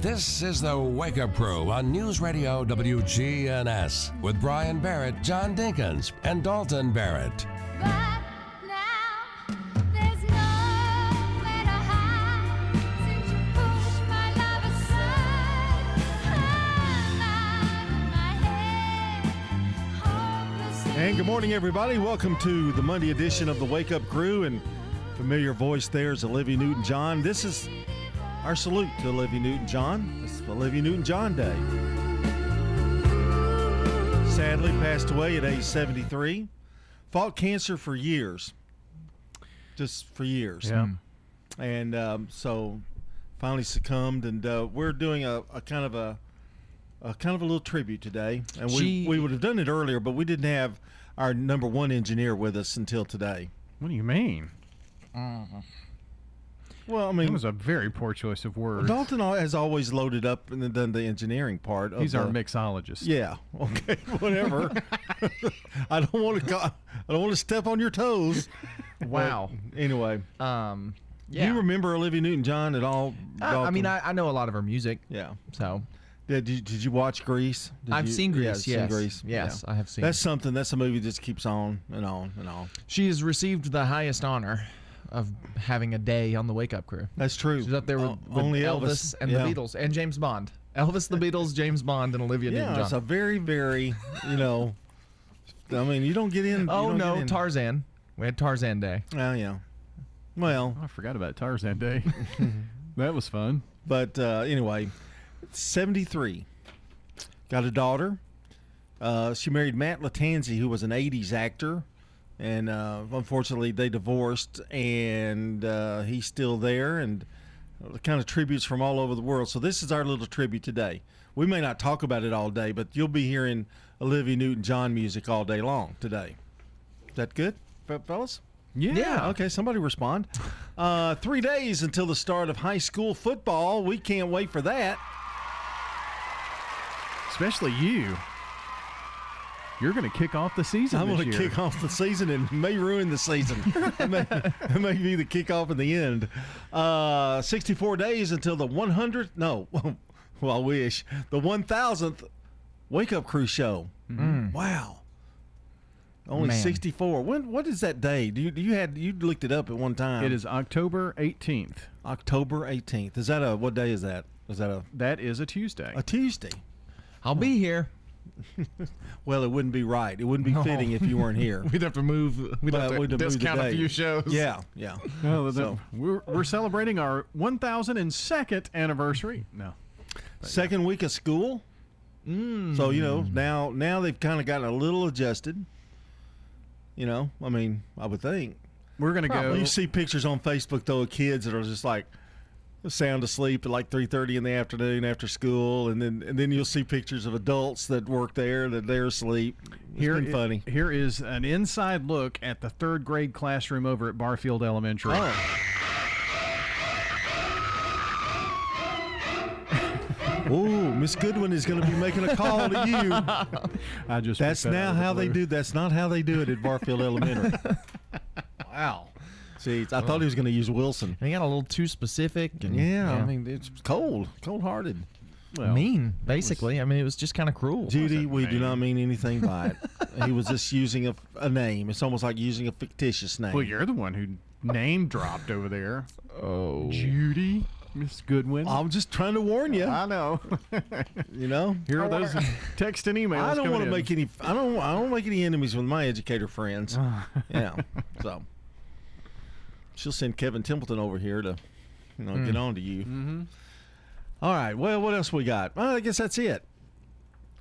This is the Wake Up Crew on News Radio WGNS with Brian Barrett, John Dinkins, and Dalton Barrett. But now there's nowhere to hide since you pushed my love aside. I'm out of my head, hopeless. And good morning, everybody. Welcome to the Monday edition of the Wake Up Crew. And familiar voice there is Olivia Newton John. This is our salute to Olivia Newton John. It's Olivia Newton John Day. Sadly, passed away at age 73. Fought cancer for years, just for years. Yeah. And um, so finally succumbed. And uh, we're doing a, a kind of a a kind of a little tribute today. And we, She- we would have done it earlier, but we didn't have our number one engineer with us until today. What do you mean? Well, I mean, it was a very poor choice of words. Dalton has always loaded up and done the engineering part. Of He's our mixologist. Yeah. Okay. Whatever. I don't want to. I don't want to step on your toes. Wow. But anyway, Um. do Yeah. you remember Olivia Newton-John at all? I, I mean, I, I know a lot of her music, yeah. so Did you, did you watch Grease? Did I've you- seen yeah, Grease. seen yes. Grease. Yes, Yeah. I have seen. That's something. That's a movie that just keeps on and on and on. she has received the highest honor of having a day on the Wake Up Crew. That's true. She's up there with, O- with only Elvis, and Yeah. the Beatles and James Bond. Elvis, the Beatles, James Bond, and Olivia Yeah, it's a Newton-John. very, very, you know. I mean, you don't get in. you Oh don't no, get in- Tarzan. We had Tarzan Day. Oh yeah. Well, I forgot about Tarzan Day. that was fun. but uh, anyway, seventy-three. Got a daughter. Uh, she married Matt Lattanzi, who was an '80s actor, and uh, unfortunately they divorced. And uh, he's still there, and kind of tributes from all over the world. So this is our little tribute today. We may not talk about it all day, but you'll be hearing Olivia Newton-John music all day long today. Is that good, fe- fellas? Yeah. Okay, somebody respond. Uh, three days until the start of high school football. We can't wait for that. Especially you. You're going to kick off the season I'm going to kick off the season and may ruin the season. it, may, it may be the kickoff in the end. Uh, 64 days until the 100th. No, well, I wish the 1,000th Wake Up Crew show. Wow. Only Man. 64. When? What is that day? Do you, do you had you looked it up at one time? It is October 18th. October 18th. Is that a what day is that? Is that a That is a Tuesday. a Tuesday? I'll be here. Well, it wouldn't be right. It wouldn't be fitting if you weren't here. We'd have to move. We'd Well, have to we'd discount a few shows. Yeah, yeah. No, So- we're, we're celebrating our 1002nd anniversary. No. Second week of school. Mm. So you know now now they've kind of gotten a little adjusted. You know, I mean, I would think. We're going to go. You see pictures on Facebook though of kids that are just like sound asleep at like three thirty in the afternoon after school, and then and then you'll see pictures of adults that work there that they're asleep. It's Here been funny. Here is an inside look at the third grade classroom over at Barfield Elementary. Oh. Ooh, Miss Goodwin is going to be making a call to you. I just That's now how they do. That's not how they do it at Barfield Elementary. wow. See, I oh. thought he was going to use Wilson. And he got a little too specific. And, Yeah, I mean it's cold, cold-hearted. Well, mean, basically. I mean, it was just kind of cruel. Judy, we do not mean anything by it. he was just using a, a name. It's almost like using a fictitious name. Well, you're the one who name dropped over there. Oh. Judy, Miss Goodwin. I'm just trying to warn you. I know. You know, Here are those text and emails. I don't want to make any. I don't. I don't make any enemies with my educator friends. yeah. So she'll send Kevin Templeton over here to, you know, get on to you. Mm-hmm. right. Well, what else we got? Well, I guess that's it.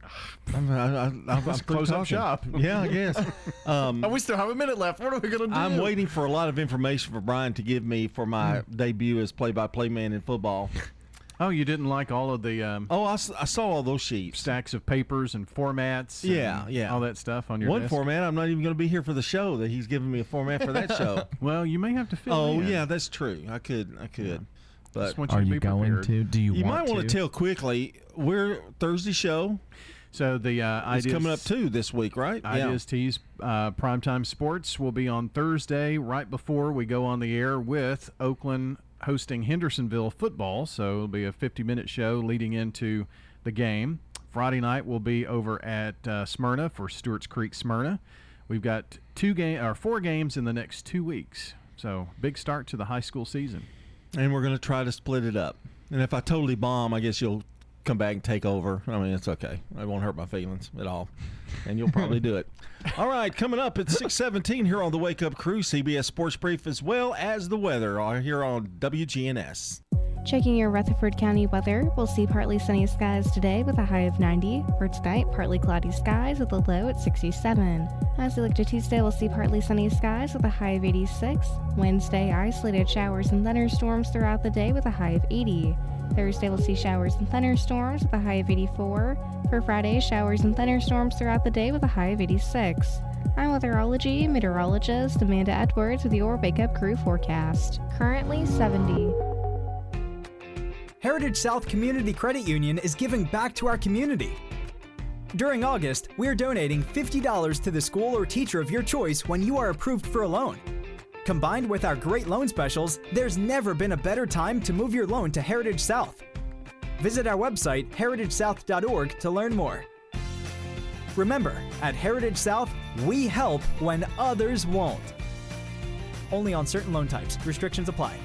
I'm, I, I, I'm, I'm close up shop. Yeah, I guess. Um, Oh, we still have a minute left. What are we gonna do? I'm waiting for a lot of information for Brian to give me for my debut as play-by-play man in football. Oh, you didn't like all of the um, Oh, I, s- I saw all those sheets. stacks of papers and formats. and Yeah, yeah. All that stuff on your One desk? format, I'm not even going to be here for the show. That he's giving me a format for that show. Well, you may have to fill oh in. yeah, that's true. I could, I could. But Just want Are to you be going prepared. to? Do you, you want might want to tell quickly. We're Thursday show. So the uh, It's ideas coming up too this week, right? Ideas Tees uh, Primetime Sports will be on Thursday, right before we go on the air with Oakland hosting Hendersonville football, so it'll be a 50-minute show leading into the game. Friday night we'll be over at uh, Smyrna for Stewart's Creek Smyrna. We've got two game or four games in the next two weeks, so big start to the high school season. and we're going to try to split it up. And if I totally bomb, I guess you'll come back and take over. I mean, it's okay. It won't hurt my feelings at all. And you'll probably do it. All right, coming up at 617 here on the Wake Up Crew, CBS Sports Brief, as well as the weather are here on WGNS. Checking your Rutherford County weather, we'll see partly sunny skies today with a high of 90. For tonight, partly cloudy skies with a low at 67. As we look to Tuesday, we'll see partly sunny skies with a high of 86. Wednesday, isolated showers and thunderstorms throughout the day with a high of 80. Thursday, we'll see showers and thunderstorms with a high of 84. For Friday, showers and thunderstorms throughout the day with a high of 86. I'm weatherology meteorologist Amanda Edwards with your Wake Up Crew forecast. Currently 70. Heritage South Community Credit Union is giving back to our community. During August, we are donating $50 to the school or teacher of your choice when you are approved for a loan. Combined with our great loan specials, there's never been a better time to move your loan to Heritage South. Visit our website, heritagesouth.org, to learn more. Remember, at Heritage South, we help when others won't. Only on certain loan types. Restrictions apply.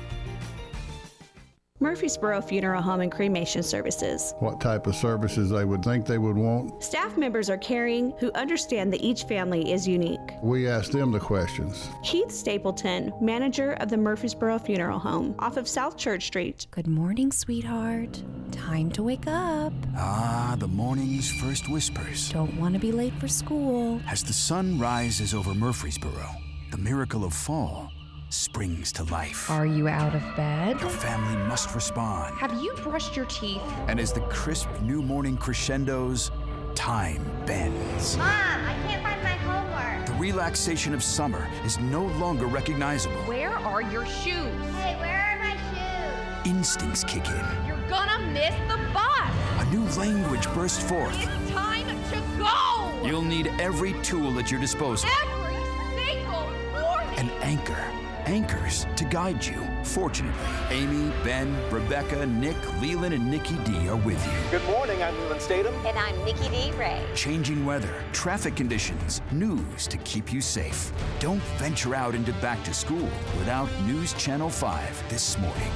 Murfreesboro Funeral Home and Cremation Services. what type of services they would think they would want. Staff members are caring who understand that each family is unique. We ask them the questions. Keith Stapleton, manager of the Murfreesboro Funeral Home off of South Church Street. Good morning, sweetheart. Time to wake up. Ah, the morning's first whispers. Don't want to be late for school. As the sun rises over Murfreesboro, the miracle of fall springs to life. Are you out of bed? Your family must respond. Have you brushed your teeth? And as the crisp new morning crescendos, time bends. Mom, I can't find my homework. The relaxation of summer is no longer recognizable. Where are your shoes? Hey, where are my shoes? Instincts kick in. You're gonna miss the bus. A new language bursts forth. It's time to go. You'll need every tool at your disposal. Every single morning. An anchor. Anchors to guide you. Fortunately, Amy, Ben, Rebecca, Nick, Leland, and Nikki D are with you. Good morning, I'm Leland Statham. And I'm Nikki D. Ray. Changing weather, traffic conditions, news to keep you safe. Don't venture out into back to school without News Channel 5 this morning.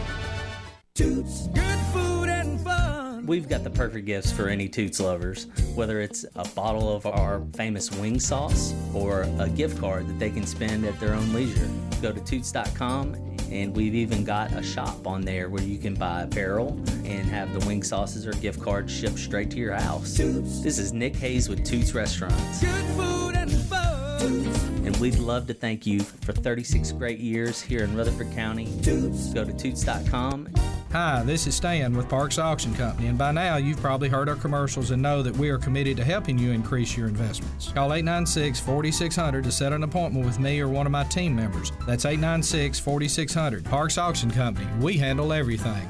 Toots. Good food and fun. We've got the perfect gifts for any Toots lovers, whether it's a bottle of our famous wing sauce or a gift card that they can spend at their own leisure. Go to Toots.com and we've even got a shop on there where you can buy apparel and have the wing sauces or gift cards shipped straight to your house. This is Nick Hayes with Toots Restaurants. Good food and fun. And we'd love to thank you for 36 great years here in Rutherford County. Go to Toots.com Hi, this is Stan with Parks Auction Company, and by now you've probably heard our commercials and know that we are committed to helping you increase your investments. Call 896 4600 to set an appointment with me or one of my team members. That's 896 4600. Parks Auction Company. We handle everything.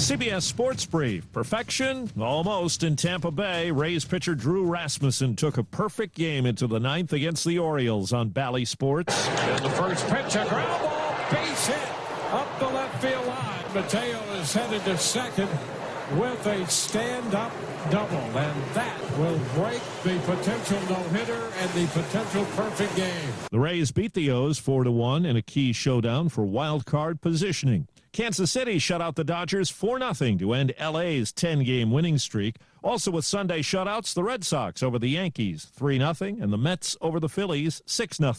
CBS Sports Brief. Perfection? Almost in Tampa Bay. Rays pitcher Drew Rasmussen took a perfect game into the ninth against the Orioles on Bally Sports. And the first pitch, a ground ball, base hit up the left field line. Mateo is headed to second with a stand-up double, and that will break the potential no-hitter and the potential perfect game. The Rays beat the O's 4 to 1 in a key showdown for wild card positioning. Kansas City shut out the Dodgers 4 0 to end LA's 10 game winning streak. Also with Sunday shutouts, the Red Sox over the Yankees 3 0 and the Mets over the Phillies 6 0.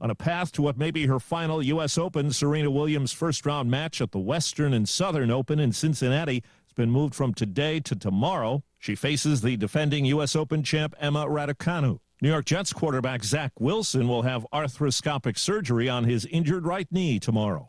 On a path to what may be her final U.S. Open, Serena Williams' first round match at the Western and Southern Open in Cincinnati has been moved from today to tomorrow. She faces the defending U.S. Open champ Emma Raducanu. New York Jets quarterback Zach Wilson will have arthroscopic surgery on his injured right knee tomorrow.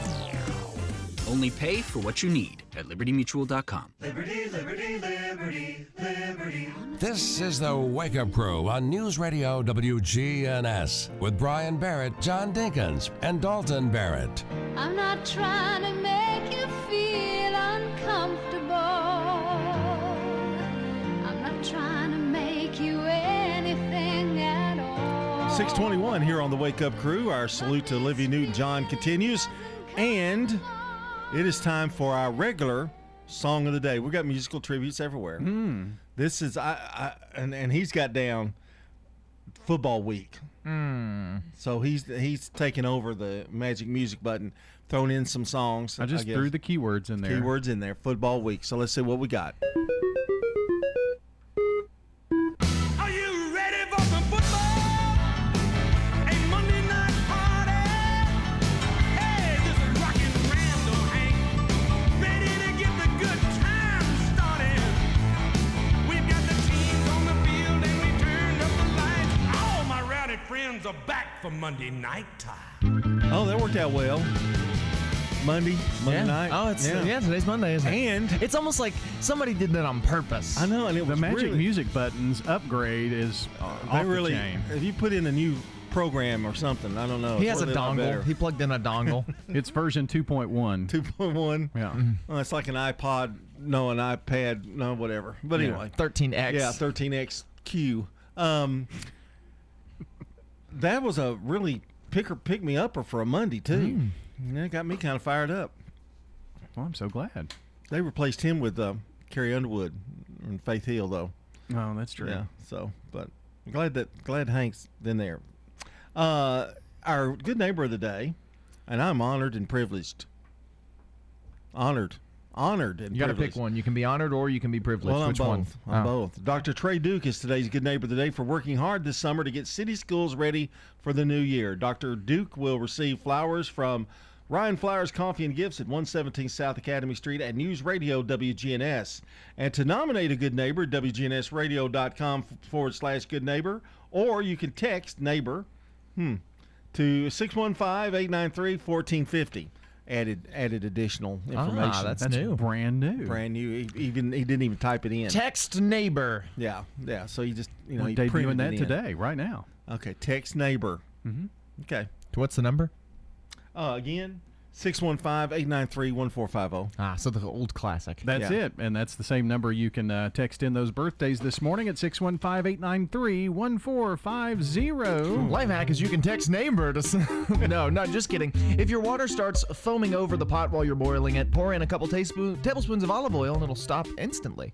Only pay for what you need. at libertymutual.com. Liberty, liberty, liberty, liberty. This is the Wake Up Crew on News Radio WGNS with Brian Barrett, John Dinkins, and Dalton Barrett. I'm not trying to make you feel uncomfortable. I'm not trying to make you anything at all. 621 here on the Wake Up Crew. Our salute to Olivia Newton John continues. And it is time for our regular song of the day. We've got musical tributes everywhere. Hmm. This is I, I and, and he's got down football week. Hmm. So he's he's taking over the magic music button, throwing in some songs. I just guess. threw the keywords in there. keywords in there. Football week. So let's see what we got. Friends are back for Monday night time. Oh, that worked out well. Monday, Monday yeah. night. Oh, it's yeah. today's Monday, isn't it? And it's almost like somebody did that on purpose. I know, and it The was Magic really, Music buttons upgrade is uh, They off really, the chain. if you put in a new program or something, I don't know. He has a worked out better. dongle. He plugged in a dongle. It's version 2.1. 2.1. Yeah. Oh, it's like an iPod, no, an iPad, no, whatever. But anyway, 13X. yeah, 13XQ. Um, that was a really picker pick me upper for a Monday too. Yeah, it got me kind of fired up. Well, I'm so glad. They replaced him with uh, Carrie Underwood and Faith Hill though. Oh, that's true. Yeah. So, but I'm glad that glad Hank's in there. Uh, our good neighbor of the day, and I'm honored and privileged. Honored, honored and You got to pick one. You can be honored or you can be privileged. Well, I'm Which both. one? I'm Oh. both. Dr. Trey Duke is today's good neighbor of the day for working hard this summer to get city schools ready for the new year. Dr. Duke will receive flowers from Ryan Flowers Coffee and Gifts at 117 South Academy Street at News Radio WGNS. And to nominate a good neighbor, WGNSradio.com forward slash good neighbor, or you can text neighbor hmm, to 615 893 1450. Added added additional information. Ah, that's, new. brand new. brand new. He, even he didn't even type it in. Text neighbor. Yeah, yeah. So you just you know We're he debuting that today, right now. Okay, text neighbor. Mm-hmm. Okay. What's the number? Uh, again, 615-893-1450. Ah, so the old classic. That's Yeah. it. And that's the same number you can uh, text in those birthdays this morning at 615 893 1450. Life hack is you can text neighbor to. no, no, just kidding. If your water starts foaming over the pot while you're boiling it, pour in a couple tablespoon, tablespoons of olive oil and it'll stop instantly.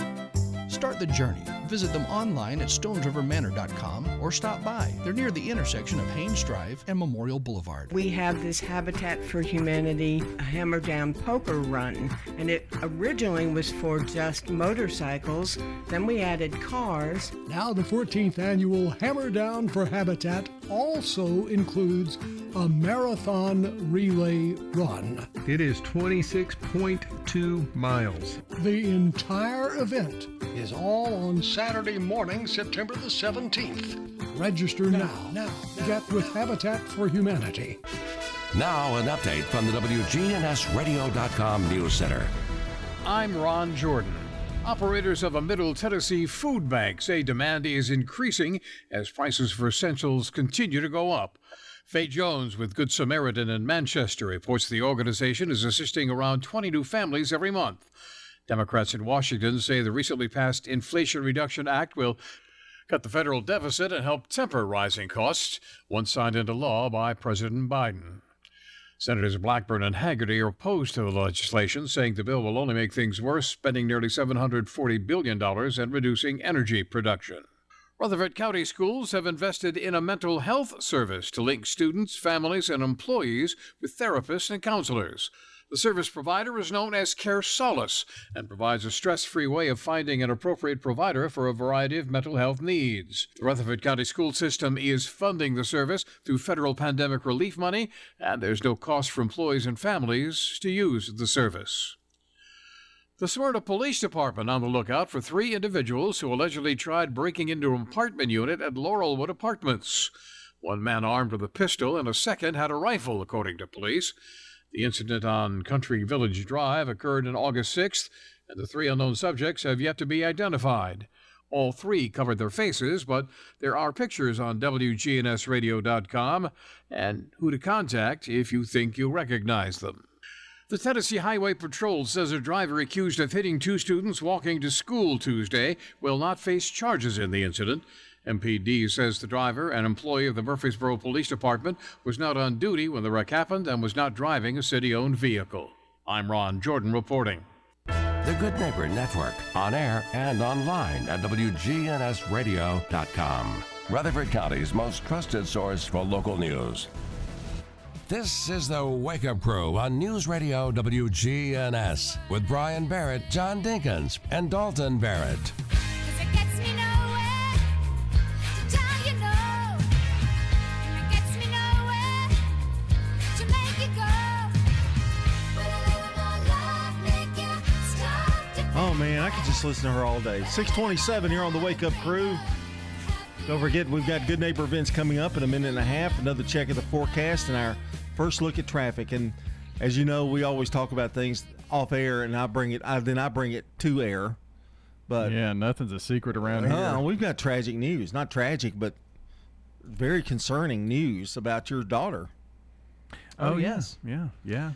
Start the journey. Visit them online at stonesrivermanor.com or stop by. They're near the intersection of Haynes Drive and Memorial Boulevard. We have this Habitat for Humanity Hammer Down Poker Run, and it originally was for just motorcycles. Then we added cars. Now, the 14th annual Hammer Down for Habitat also includes a marathon relay run. It is 26.2 miles. The entire event is all on Saturday morning, September the 17th. Register now. Now, get with Habitat for Humanity. Now, an update from the WGNSradio.com News Center. I'm Ron Jordan. Operators of a Middle Tennessee food bank say demand is increasing as prices for essentials continue to go up. Faye Jones with Good Samaritan in Manchester reports the organization is assisting around 20 new families every month. Democrats in Washington say the recently passed Inflation Reduction Act will cut the federal deficit and help temper rising costs, once signed into law by President Biden. Senators Blackburn and Hagerty are opposed to the legislation, saying the bill will only make things worse, spending nearly $740 billion and reducing energy production. Rutherford County schools have invested in a mental health service to link students, families, and employees with therapists and counselors. The service provider is known as Care Solace and provides a stress free way of finding an appropriate provider for a variety of mental health needs. The Rutherford County School System is funding the service through federal pandemic relief money, and there's no cost for employees and families to use the service. The Smyrna Police Department on the lookout for three individuals who allegedly tried breaking into an apartment unit at Laurelwood Apartments. One man armed with a pistol and a second had a rifle, according to police. The incident on Country Village Drive occurred on August 6th, and the three unknown subjects have yet to be identified. All three covered their faces, but there are pictures on WGNSradio.com and who to contact if you think you recognize them. The Tennessee Highway Patrol says a driver accused of hitting two students walking to school Tuesday will not face charges in the incident. MPD says the driver, an employee of the Murfreesboro Police Department, was not on duty when the wreck happened and was not driving a city owned vehicle. I'm Ron Jordan reporting. The Good Neighbor Network, on air and online at WGNSradio.com. Rutherford County's most trusted source for local news. This is the Wake Up Crew on News Radio WGNS with Brian Barrett, John Dinkins, and Dalton Barrett. Oh man, I could just listen to her all day. 627 here on the Wake Up Crew. Don't forget, we've got good neighbor events coming up in a minute and a half. Another check of the forecast and our first look at traffic. And as you know, we always talk about things off air, and I bring it. I, then I bring it to air. But yeah, nothing's a secret around uh, here. we've got tragic news. Not tragic, but very concerning news about your daughter. Oh, Oh, yeah. yes. yeah, yeah.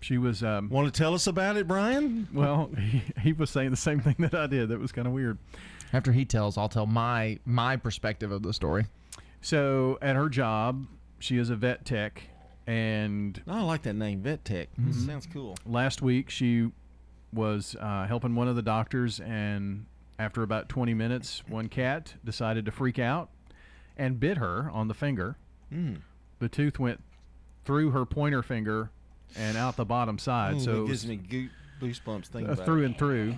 She was. Um, Want to tell us about it, Brian? well, he, he was saying the same thing that I did. That was kind of weird. After he tells, I'll tell my my perspective of the story. So at her job, she is a vet tech, and I like that name, Vet Tech. Mhm. Sounds cool. last week she was uh, helping one of the doctors, and after about 20 minutes, one cat decided to freak out and bit her on the finger. Mm. The tooth went through her pointer finger and out the bottom side. Ooh, so it gives me goo- goosebumps thinking uh, through it. and through.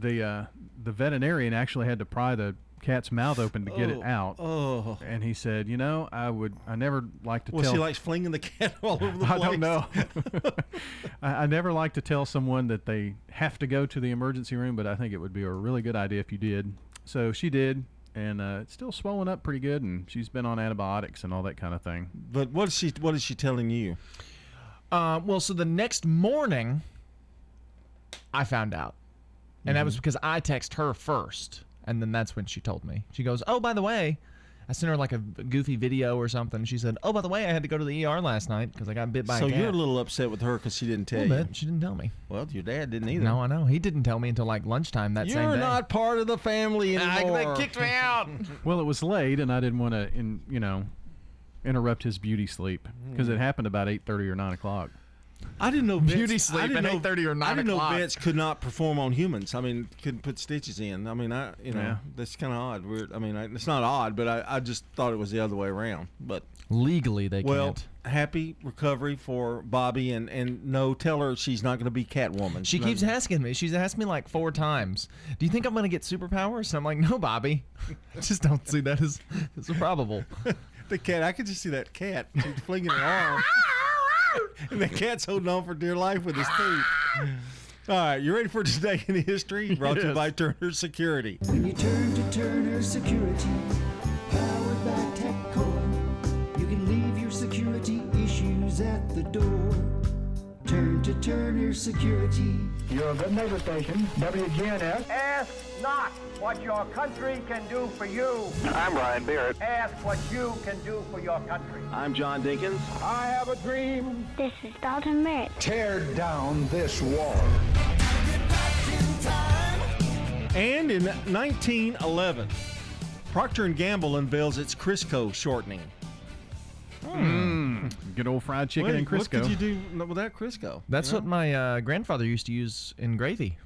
The uh, the veterinarian actually had to pry the cat's mouth open to get Oh, it out. Oh. And he said, you know, I would, I never like to Well, tell. Well, she likes flinging the cat all over the place. I don't know. I, I never like to tell someone that they have to go to the emergency room, but I think it would be a really good idea if you did. So she did, and uh, it's still swollen up pretty good, and she's been on antibiotics and all that kind of thing. But what is she? What is she telling you? Uh, well, so the next morning, I found out, and that was because I text her first, and then that's when she told me. She goes, "Oh, by the way." I sent her like a goofy video or something. She said, "Oh, by the way, I had to go to the ER last night because I got bit by so a cat." you're a little upset with her because she didn't tell Little you. bit. She didn't tell me. Well, your dad didn't either. No, I know. He didn't tell me until like lunchtime that same You're not part of the family I- anymore. they kicked me out. Well, it was late, and I didn't want to, in you know, interrupt his beauty sleep because it mm. happened about eight thirty or nine o'clock. I didn't know Beauty vets, sleep I didn't at know, 8:30 or nine o'clock. I didn't o'clock. know vets could not perform on humans. I mean, couldn't put stitches in. I mean, I you know Yeah. that's kind of odd. Weird. I mean, I, it's not odd, but I, I just thought it was the other way around. But Legally, they well, can't. happy recovery for Bobby, and and no, tell her she's not going to be Catwoman. She keeps asking me. She's asked me like four times. Do you think I'm gonna get superpowers? And I'm like, no, Bobby. I just don't see that as, as probable. the cat. I could just see that cat She's flinging her arm, and the cat's holding on for dear life with his teeth. All right, you ready for today in history? Brought to you by Turner Security. When you turn to Turner Security, powered by TechCore, you can leave your security issues at the door. Turn to Turner Security. Your good neighbor station, WGNS. Ask not what your country can do for you. I'm Ryan Beard. Ask what you can do for your country. I'm John Dinkins. I have a dream. This is Dalton Barrett. Tear down this wall. And in 1911, Procter & Gamble unveils its Crisco shortening. Mm. Good old fried chicken Wait, and Crisco. What could you do without Crisco? That's you what my uh, grandfather used to use in gravy.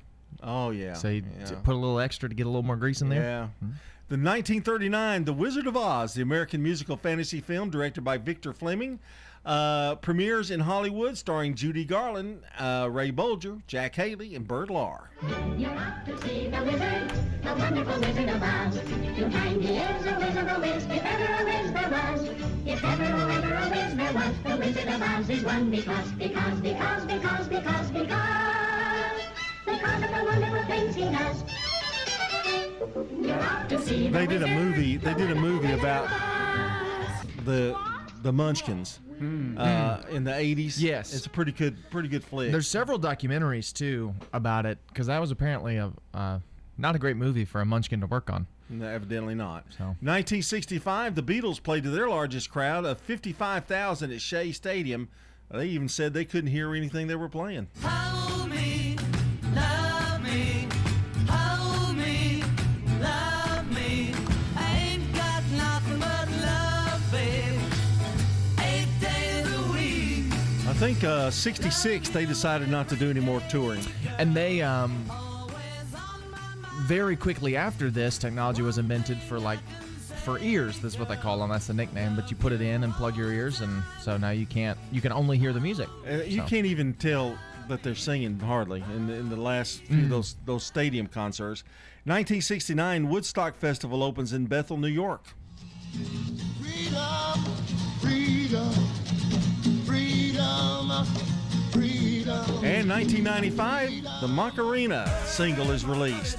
Oh yeah. So he'd yeah. put a little extra to get a little more grease in there. Yeah. The 1939 The Wizard of Oz, the American musical fantasy film directed by Victor Fleming, uh, premieres in Hollywood starring Judy Garland, uh, Ray Bolger, Jack Haley, and Bert Lahr. You're off to see the wizard, the wonderful Wizard of Oz. To find he is a wizard, a whiz, if ever a whiz there was. If ever, ever a whiz there was, the Wizard of Oz is one because, because, because, because, because, because, because of the wonderful things he does. You're off to see the They did a movie. They did a movie about the the Munchkins uh, in the 80s. Yes. it's a pretty good, pretty good flick. There's several documentaries too about it because that was apparently a uh, not a great movie for a Munchkin to work on. No, evidently not. So 1965, the Beatles played to their largest crowd of 55,000 at Shea Stadium. They even said they couldn't hear anything they were playing. Think uh, 66 they decided not to do any more touring. And they um very quickly after this, technology was invented for like for ears. That's what they call them. That's the nickname. But you put it in and plug your ears, and so now you can't. You can only hear the music. Uh, you So- can't even tell that they're singing hardly in the, in the last few of Mm. those those stadium concerts. 1969 Woodstock Festival opens in Bethel, New York. And 1995, the Macarena single is released.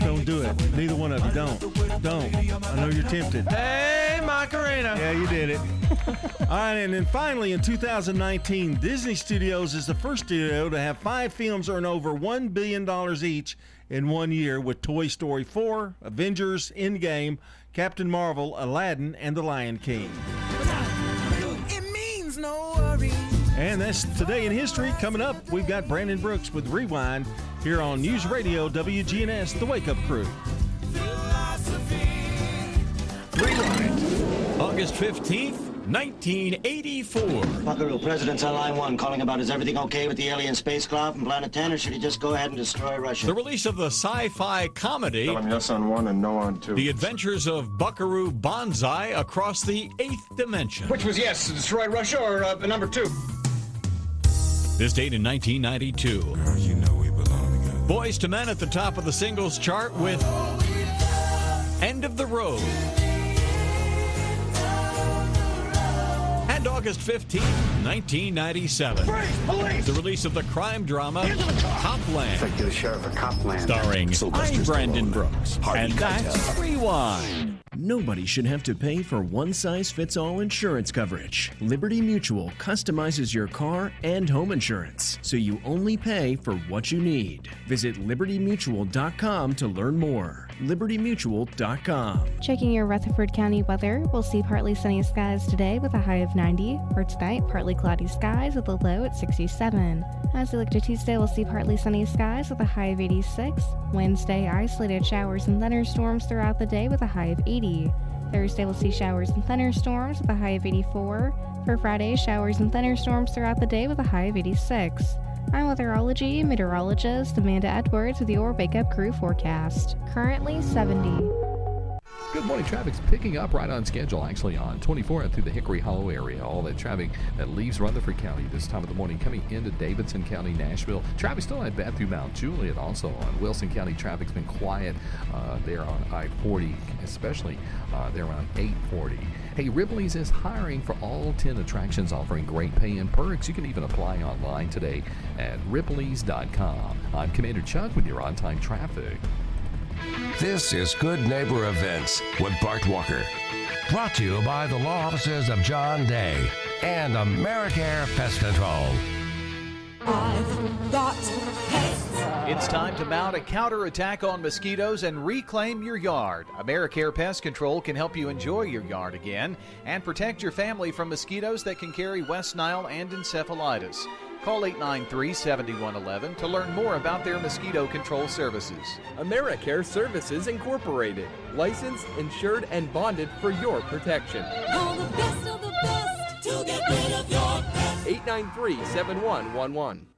Don't do it. Neither one of you don't. Don't. I know you're tempted. Hey, Macarena. Yeah, you did it. All right, and then finally in 2019, Disney Studios is the first studio to have five films earn over $1 billion each in one year with Toy Story 4, Avengers, Endgame, Captain Marvel, Aladdin, and The Lion King. And that's today in history. Coming up, we've got Brandon Brooks with Rewind here on News Radio WGNS, The Wake Up Crew. Rewind. August 15th, 1984. Buckaroo, President's on line one, calling about is everything okay with the alien spacecraft from Planet 10, or should he just go ahead and destroy Russia? The release of the sci fi comedy. Tell him yes on one and no on two. The Adventures of Buckaroo Banzai Across the Eighth Dimension. Which was yes, destroy Russia or uh, number two? This date in 1992. you know we belong together. Boyz II Men at the top of the singles chart with End of the Road. And August 15, 1997. The release of the crime drama Cop Land. Like the sheriff of Cop Land. Starring I'm Brandon Brooks. And that's Rewind. Nobody should have to pay for one size fits all insurance coverage. Liberty Mutual customizes your car and home insurance, so you only pay for what you need. Visit libertymutual.com to learn more. libertymutual.com. Checking your Rutherford County weather, we'll see partly sunny skies today with a high of 90. For tonight, partly cloudy skies with a low at 67. As we look to Tuesday, we'll see partly sunny skies with a high of 86. Wednesday, isolated showers and thunderstorms throughout the day with a high of 80. Thursday, we'll see showers and thunderstorms with a high of 84. For Friday, showers and thunderstorms throughout the day with a high of 86. I'm weatherology meteorologist Amanda Edwards with your Wake Up Crew forecast. Currently 70. Good morning. Traffic's picking up right on schedule, actually, on 24 through the Hickory Hollow area. All that traffic that leaves Rutherford County this time of the morning coming into Davidson County, Nashville. Traffic still not bad through Mount Juliet. Also on Wilson County, traffic's been quiet uh, there on I 40, especially uh, there around 840. Hey, Ripley's is hiring for all 10 attractions, offering great pay and perks. You can even apply online today at ripley's.com. I'm Commander Chuck with your on time traffic. This is Good Neighbor Events with Bart Walker. Brought to you by the law offices of John Day and Americare Pest Control. I've got pests. It's time to mount a counterattack on mosquitoes and reclaim your yard. AmeriCare Pest Control can help you enjoy your yard again and protect your family from mosquitoes that can carry West Nile and encephalitis. Call 893 7111 to learn more about their mosquito control services. AmeriCare Services Incorporated, licensed, insured, and bonded for your protection. Call the best of the best to get rid of your pests. 893 7111.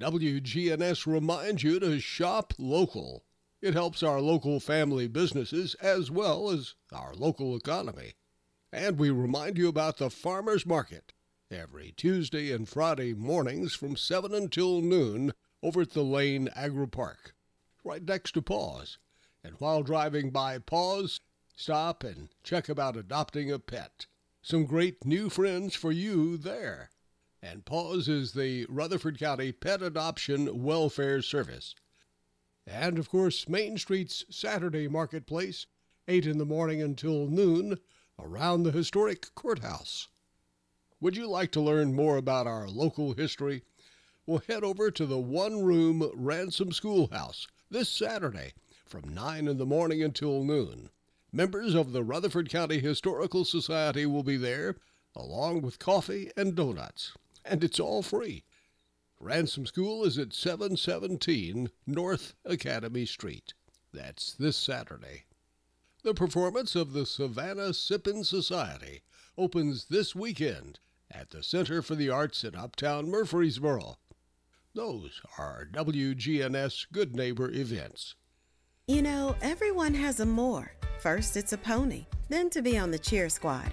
WGNS reminds you to shop local. It helps our local family businesses as well as our local economy. And we remind you about the Farmers Market every Tuesday and Friday mornings from 7 until noon over at the Lane Agri Park, right next to Paws. And while driving by Paws, stop and check about adopting a pet. Some great new friends for you there. And Paws is the Rutherford County Pet Adoption Welfare Service. And of course, Main Street's Saturday Marketplace, 8 in the morning until noon, around the historic courthouse. Would you like to learn more about our local history? Well, head over to the one room Ransom Schoolhouse this Saturday from 9 in the morning until noon. Members of the Rutherford County Historical Society will be there, along with coffee and donuts. And it's all free. Ransom School is at 717 North Academy Street. That's this Saturday. The performance of the Savannah Sippin Society opens this weekend at the Center for the Arts in Uptown Murfreesboro. Those are WGNS Good Neighbor events. You know, everyone has a more. First, it's a pony, then to be on the cheer squad.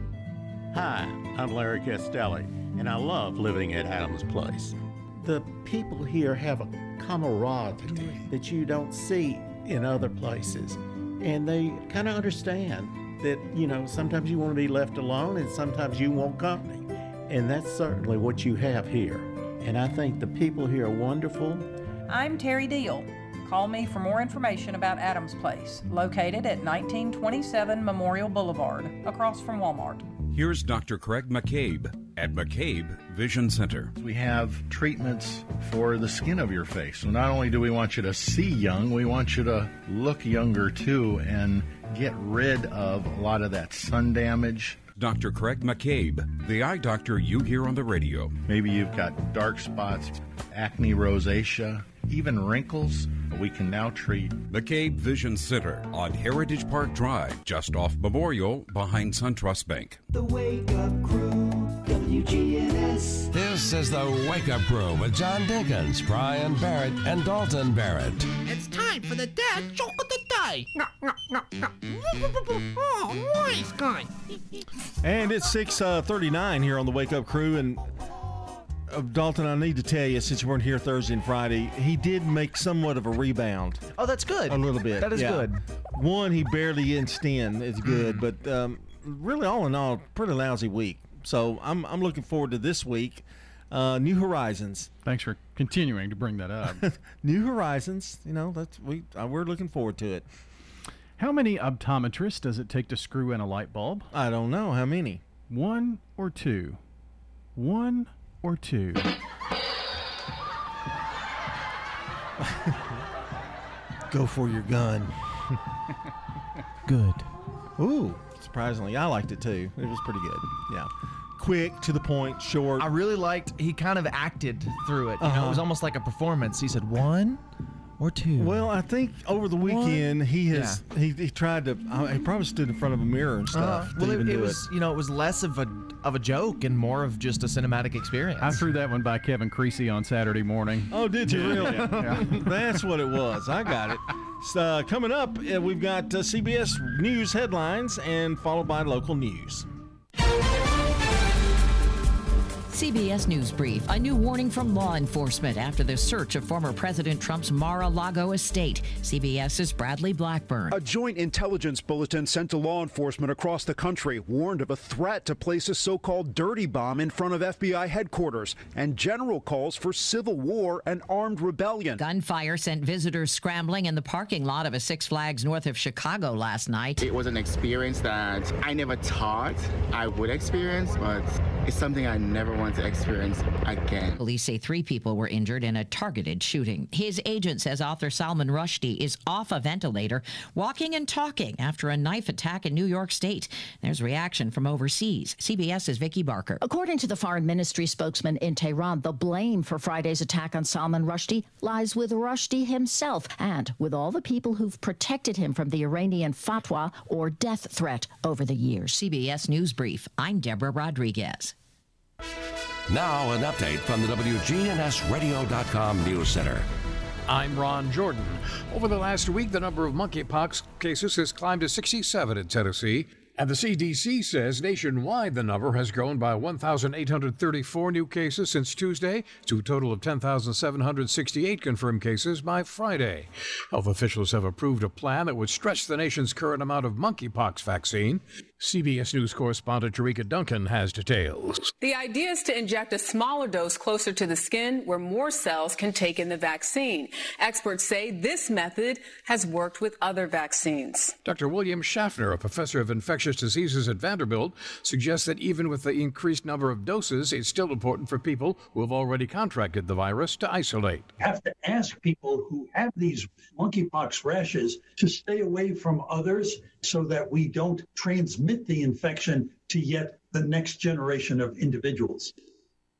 Hi, I'm Larry Castelli, and I love living at Adams Place. The people here have a camaraderie that you don't see in other places, and they kind of understand that, you know, sometimes you want to be left alone and sometimes you want company. And that's certainly what you have here. And I think the people here are wonderful. I'm Terry Deal. Call me for more information about Adams Place, located at 1927 Memorial Boulevard, across from Walmart. Here's Dr. Craig McCabe at McCabe Vision Center. We have treatments for the skin of your face. So not only do we want you to see young, we want you to look younger too and get rid of a lot of that sun damage. Dr. Craig McCabe, the eye doctor you hear on the radio. Maybe you've got dark spots, acne rosacea, even wrinkles. We can now treat. McCabe Vision Center on Heritage Park Drive, just off Memorial, behind SunTrust Bank. The Wake Up Crew, WGNS. This is the Wake Up Crew with John Dinkins, Brian Barrett, and Dalton Barrett. It's time for the dad joke of the day. No, no, no, no. Oh, nice guy. And it's 6:39 here on the Wake Up Crew, and uh, Dalton, I need to tell you, since you weren't here Thursday and Friday, he did make somewhat of a rebound. Oh, that's good. A little bit. That is yeah. good. One, he barely inched in. It's good, but um, really, all in all, pretty lousy week. So I'm I'm looking forward to this week. Uh, New Horizons. Thanks for continuing to bring that up. New Horizons. You know, that's we uh, we're looking forward to it. How many optometrists does it take to screw in a light bulb? I don't know. How many? One or two? One or two? Go for your gun. Good. Ooh, surprisingly, I liked it too. It was pretty good. Yeah. Quick, to the point, short. I really liked. He kind of acted through it. You know, Uh-huh. it was almost like a performance. He said one or two. Well, I think over the weekend he has he, he tried to. uh, He probably stood in front of a mirror and stuff. Uh, to well, even it, it do was you know it was less of a of a joke and more of just a cinematic experience. I threw that one by Kevin Creasy on Saturday morning. Oh, did you really? Yeah. That's what it was. I got it. So, uh, coming up, uh, we've got uh, CBS News headlines and followed by local news. CBS News Brief. A new warning from law enforcement after the search of former President Trump's Mar a Lago estate. CBS's Bradley Blackburn. A joint intelligence bulletin sent to law enforcement across the country warned of a threat to place a so called dirty bomb in front of FBI headquarters and general calls for civil war and armed rebellion. Gunfire sent visitors scrambling in the parking lot of a Six Flags north of Chicago last night. It was an experience that I never thought I would experience, but it's something I never want to experience again. Police say three people were injured in a targeted shooting. His agent says author Salman Rushdie is off a ventilator, walking and talking after a knife attack in New York State. There's reaction from overseas. CBS's Vicki Barker. According to the foreign ministry spokesman in Tehran, the blame for Friday's attack on Salman Rushdie lies with Rushdie himself and with all the people who've protected him from the Iranian fatwa or death threat over the years. CBS News Brief. I'm Deborah Rodriguez. Now, an update from the WGNSradio.com News Center. I'm Ron Jordan. Over the last week, the number of monkeypox cases has climbed to 67 in Tennessee. And the CDC says nationwide the number has grown by 1,834 new cases since Tuesday to a total of 10,768 confirmed cases by Friday. Health officials have approved a plan that would stretch the nation's current amount of monkeypox vaccine. CBS News correspondent Tarika Duncan has details. The idea is to inject a smaller dose closer to the skin where more cells can take in the vaccine. Experts say this method has worked with other vaccines. Dr. William Schaffner, a professor of infectious diseases at Vanderbilt, suggests that even with the increased number of doses, it's still important for people who have already contracted the virus to isolate. have to ask people who have these monkeypox rashes to stay away from others so that we don't transmit the infection to yet the next generation of individuals.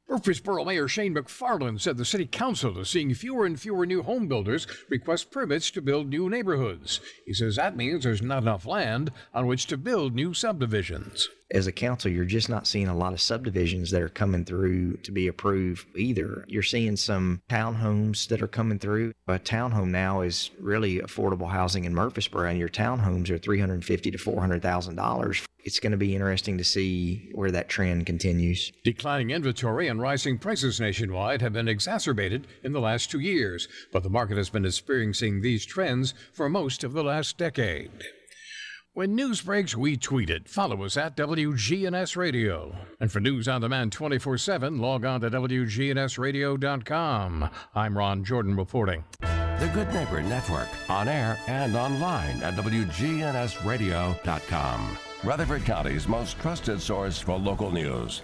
Murfreesboro Mayor Shane McFarland said the city council is seeing fewer and fewer new home builders request permits to build new neighborhoods. He says that means there's not enough land on which to build new subdivisions. As a council, you're just not seeing a lot of subdivisions that are coming through to be approved either. You're seeing some townhomes that are coming through. A townhome now is really affordable housing in Murfreesboro, and your townhomes are three hundred fifty to four hundred thousand dollars. It's going to be interesting to see where that trend continues. Declining inventory and rising prices nationwide have been exacerbated in the last two years, but the market has been experiencing these trends for most of the last decade. When news breaks, we tweet it. Follow us at WGNS Radio. And for news on demand 24 7, log on to WGNSradio.com. I'm Ron Jordan reporting. The Good Neighbor Network, on air and online at WGNSradio.com. Rutherford County's most trusted source for local news.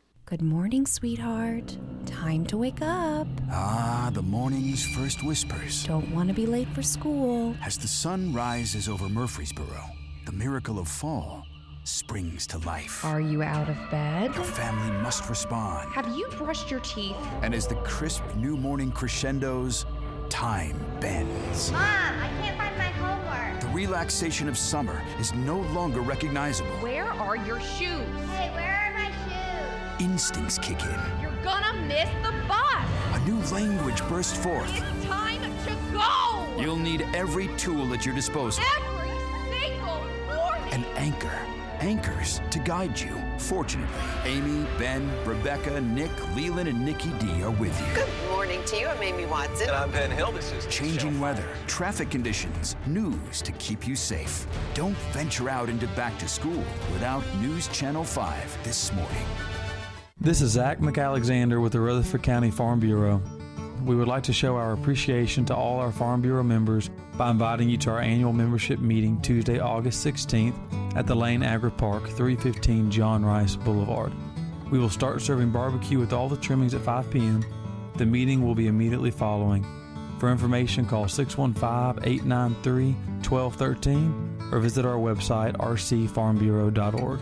Good morning, sweetheart. Time to wake up. Ah, the morning's first whispers. Don't want to be late for school. As the sun rises over Murfreesboro, the miracle of fall springs to life. Are you out of bed? Your family must respond. Have you brushed your teeth? And as the crisp new morning crescendos, time bends. Mom, I can't find my homework. The relaxation of summer is no longer recognizable. Where are your shoes? Hey, Instincts kick in. You're gonna miss the bus. A new language bursts forth. It's time to go. You'll need every tool at your disposal. Every single morning. An anchor. Anchors to guide you. Fortunately, Amy, Ben, Rebecca, Nick, Leland, and Nikki D are with you. Good morning to you. I'm Amy Watson. And I'm Ben Hill. This is Changing weather, traffic conditions, news to keep you safe. Don't venture out into back to school without News Channel 5 this morning. This is Zach McAlexander with the Rutherford County Farm Bureau. We would like to show our appreciation to all our Farm Bureau members by inviting you to our annual membership meeting Tuesday, August 16th at the Lane Agri Park, 315 John Rice Boulevard. We will start serving barbecue with all the trimmings at 5 p.m. The meeting will be immediately following. For information, call 615 893 1213 or visit our website rcfarmbureau.org.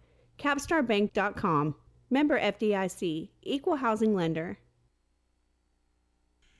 capstarbank.com. Member FDIC, equal housing lender.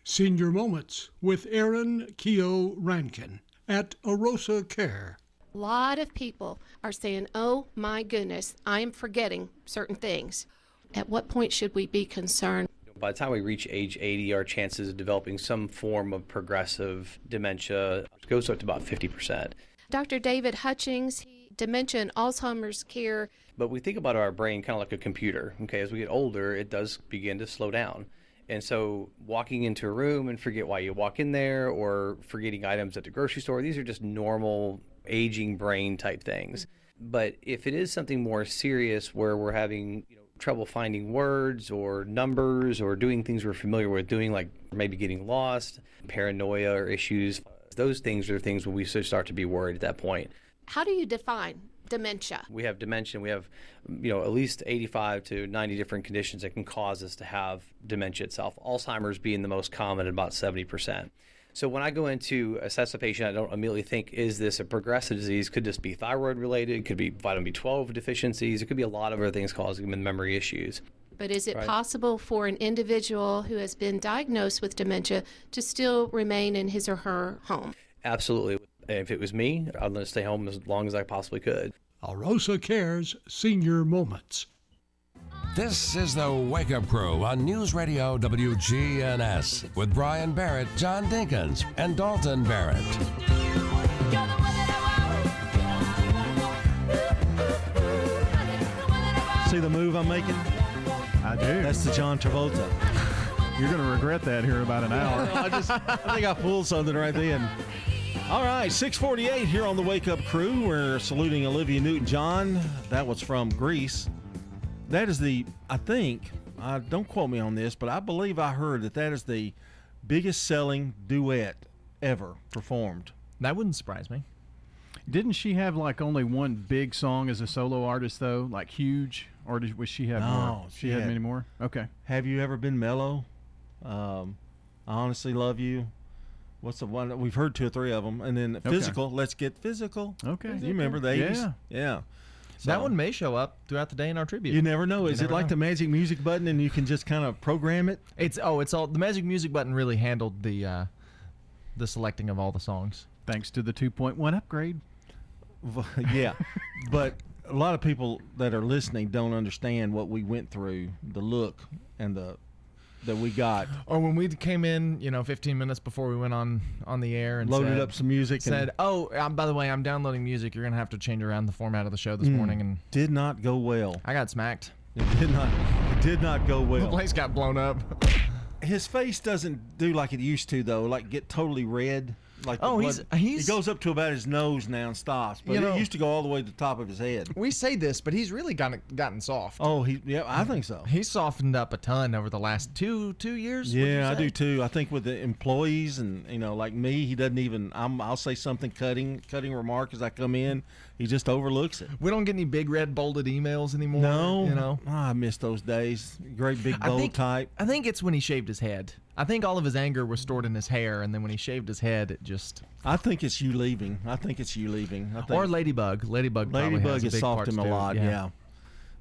Senior Moments with Aaron Keogh Rankin at Arosa Care. A lot of people are saying, oh my goodness, I am forgetting certain things. At what point should we be concerned? By the time we reach age 80, our chances of developing some form of progressive dementia goes up to about 50%. Dr. David Hutchings, dementia and Alzheimer's care. But we think about our brain kind of like a computer. Okay, as we get older, it does begin to slow down. And so, walking into a room and forget why you walk in there, or forgetting items at the grocery store, these are just normal aging brain type things. But if it is something more serious where we're having you know, trouble finding words or numbers or doing things we're familiar with doing, like maybe getting lost, paranoia or issues, those things are things where we start to be worried at that point. How do you define dementia? We have dementia. We have, you know, at least 85 to 90 different conditions that can cause us to have dementia itself. Alzheimer's being the most common at about 70%. So when I go into assess a patient, I don't immediately think, is this a progressive disease? Could this be thyroid related? Could be vitamin B12 deficiencies. It could be a lot of other things causing memory issues. But is it Right. possible for an individual who has been diagnosed with dementia to still remain in his or her home? Absolutely. If it was me, I'd let it stay home as long as I possibly could. Arosa Cares Senior Moments. This is the Wake Up Crew on News Radio WGNS with Brian Barrett, John Dinkins, and Dalton Barrett. See the move I'm making? I do. That's the John Travolta. You're going to regret that here in about an hour. I just I think I pulled something right then. All right, 648 here on the Wake Up Crew. We're saluting Olivia Newton-John. That was from Grease. That is the, I think, uh, don't quote me on this, but I believe I heard that that is the biggest selling duet ever performed. That wouldn't surprise me. Didn't she have like only one big song as a solo artist though, like huge, or did, was she have No, more? she She had had- many more. Okay. Have you ever been mellow? Um, I honestly love you. What's the one? We've heard two or three of them, and then Okay. physical. Let's get physical. Okay. You remember the 80s? Yeah. Yeah. that one may show up throughout the day in our tribute. You never know. You Is it like know. the magic music button, and you can just kind of program it? It's oh, it's all the magic music button really handled the uh, the selecting of all the songs. Thanks to the 2.1 upgrade. yeah, but a lot of people that are listening don't understand what we went through, the look and the that we got. Or when we came in, you know, 15 minutes before we went on on the air and Loaded said- up some music and- Said, "Oh, um, by the way, I'm downloading music. You're gonna have to change around the format of the show this Mm, morning." And did not go well. I got smacked. It did not. It did not go well. The place got blown up. His face doesn't do like it used to though, like get totally red. Like Oh, he's- blood- he's- he goes up to about his nose now and stops, but You it used to go all the way to the top of his head. We say this, but he's really gotten gotten soft. Oh, he yeah, I think so. He's softened up a ton over the last two two years. Yeah, I do too. I think with the employees and you know, like me, he doesn't even. I'm, I'll say something cutting, cutting remark as I come in. He just overlooks it. We don't get any big red bolded emails anymore. No, you know. Ah, I miss those days. Great big I bold think, type. I think it's when he shaved his head. I think all of his anger was stored in his hair, and then when he shaved his head, it just. I think it's you leaving. I think it's you leaving. I think Or Ladybug. Ladybug. probably Ladybug has a has big soft him a lot. Yeah.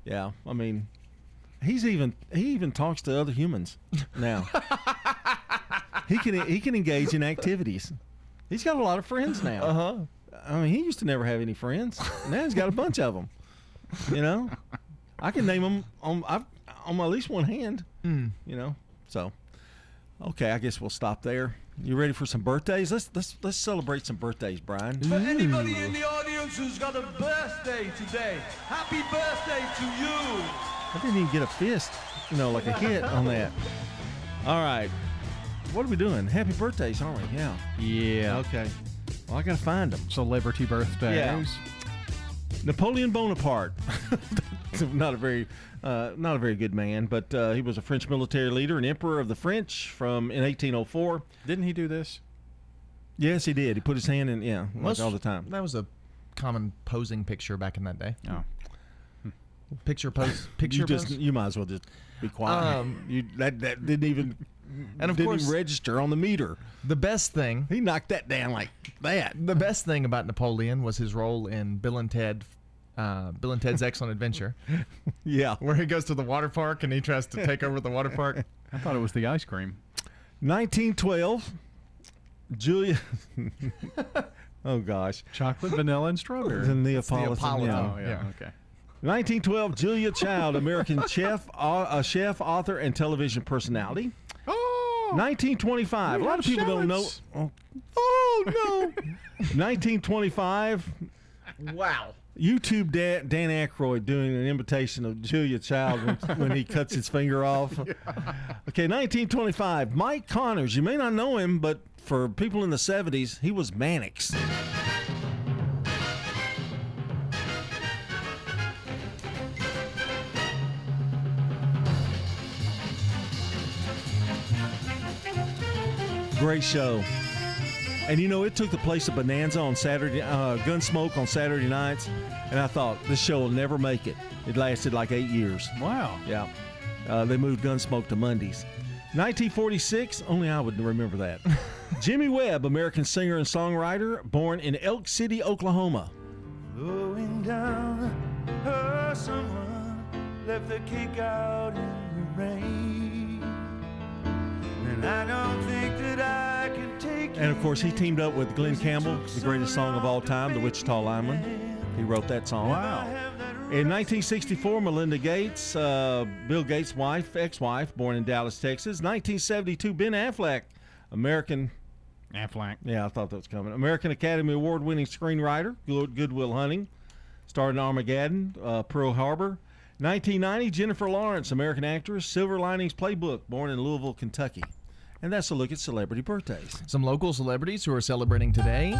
yeah, I mean, he's even he even talks to other humans now. he can he can engage in activities. He's got a lot of friends now. Uh huh. I mean, he used to never have any friends. Now he's got a bunch of them. You know. I can name them on I've, on at least one hand. Mm. You know, so okay. I guess we'll stop there. You ready for some birthdays? Let's let's let's celebrate some birthdays, Brian. For anybody in the audience who's got a birthday today, happy birthday to you. I didn't even get a fist, you know, like a hit on that. All right. What are we doing? Happy birthdays, aren't we? Yeah. Yeah. Okay. Well, I got to find them. Celebrity birthdays. Yeah. Napoleon Bonaparte. not a very, uh, not a very good man, but uh, he was a French military leader and emperor of the French from in 1804. Didn't he do this? Yes, he did. He put his hand in, yeah, like Most- all the time. That was a common posing picture back in that day. Oh. Picture pose. Picture you just, pose. you might as well just be quiet. Um, you that that didn't even, And of didn't course- register on the meter. The best thing. He knocked that down like that. The best thing about Napoleon was his role in Bill and Ted. Uh, Bill and Ted's Excellent Adventure. Yeah. Where he goes to the water park and he tries to take over the water park. I thought it was the ice cream. 1912, Julia. oh gosh, Chocolate, vanilla, and strawberry. the Neapolitan. Neapolitan. yeah. Oh, yeah. Okay. 1912, Julia Child, American chef, uh, a chef, author, and television personality. Oh, 1925. A lot of people don't know. Oh, oh, no. 1925. Wow. YouTube Dan, Dan Aykroyd doing an imitation of Julia Child when, when he cuts his finger off. Okay, 1925. Mike Connors. You may not know him, but for people in the 70s, he was Mannix. Great show. And you know, it took the place of Bonanza on Saturday, uh, Gunsmoke on Saturday nights. And I thought, this show will never make it. It lasted like eight years. Wow. Yeah. Uh, they moved Gunsmoke to Mondays. 1946, only I would remember that. Jimmy Webb, American singer and songwriter, born in Elk City, Oklahoma. Blowing down, her someone left the cake out in the rain. And of course, he teamed up with Glen Campbell, the greatest song of all time, The Wichita Lineman. He wrote that song. Wow. In 1964, Melinda Gates, uh, Bill Gates' wife, ex-wife, born in Dallas, Texas. 1972, Ben Affleck, American. Affleck. Yeah, I thought that was coming. American Academy Award-winning screenwriter, Good, Goodwill Hunting, starred in Armageddon, uh, Pearl Harbor. 1990, Jennifer Lawrence, American actress, Silver Linings Playbook, born in Louisville, Kentucky. And that's a look at celebrity birthdays. Some local celebrities who are celebrating today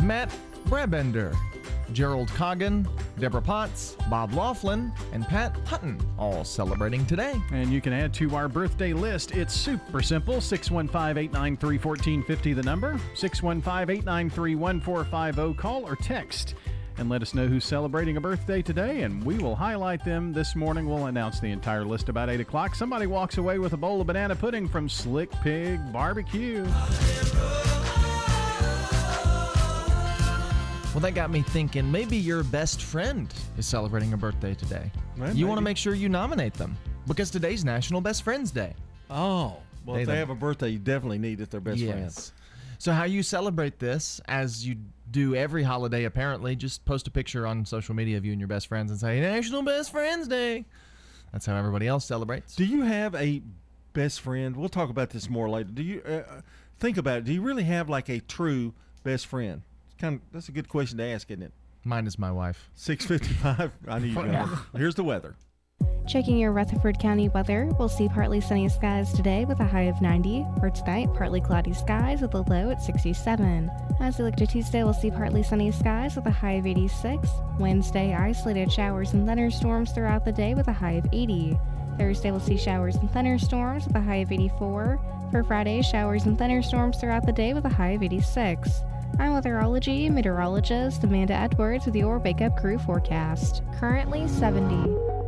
Matt Brabender, Gerald Coggin, Deborah Potts, Bob Laughlin, and Pat Hutton, all celebrating today. And you can add to our birthday list. It's super simple 615 893 1450, the number. 615 893 1450. Call or text and let us know who's celebrating a birthday today, and we will highlight them this morning. We'll announce the entire list about 8 o'clock. Somebody walks away with a bowl of banana pudding from Slick Pig Barbecue. Well, that got me thinking maybe your best friend is celebrating a birthday today. Well, you want to make sure you nominate them because today's National Best Friends Day. Oh, well, Hey, if they then. have a birthday, you definitely need it. Their best Yes. friends. So, how you celebrate this, as you do every holiday apparently, just post a picture on social media of you and your best friends and say, National Best Friends Day. That's how everybody else celebrates. Do you have a best friend? We'll talk about this more later. Do you uh, think about it? Do you really have like a true best friend? It's kind of that's a good question to ask, isn't it? Mine is my wife. Six fifty-five. I knew you. Here's the weather. Checking your Rutherford County weather, we'll see partly sunny skies today with a high of 90. For tonight, partly cloudy skies with a low at 67. As we look to Tuesday, we'll see partly sunny skies with a high of 86. Wednesday, isolated showers and thunderstorms throughout the day with a high of 80. Thursday, we'll see showers and thunderstorms with a high of 84. For Friday, showers and thunderstorms throughout the day with a high of 86. I'm weatherology meteorologist Amanda Edwards with your Wake Up Crew forecast. Currently 70.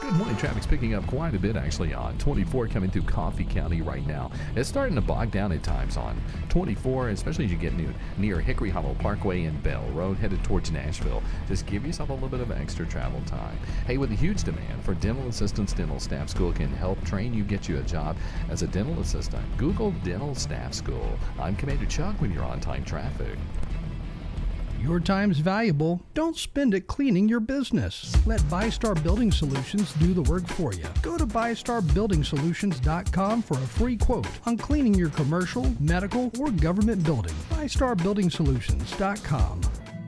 Good morning. Traffic's picking up quite a bit actually on 24 coming through Coffee County right now. It's starting to bog down at times on 24, especially as you get near, near Hickory Hollow Parkway and Bell Road headed towards Nashville. Just give yourself a little bit of extra travel time. Hey, with a huge demand for dental assistants, Dental Staff School can help train you, get you a job as a dental assistant. Google Dental Staff School. I'm Commander Chuck when you're on time traffic. Your time's valuable. Don't spend it cleaning your business. Let ByStar Building Solutions do the work for you. Go to ByStarBuildingSolutions.com for a free quote on cleaning your commercial, medical, or government building. ByStarBuildingSolutions.com.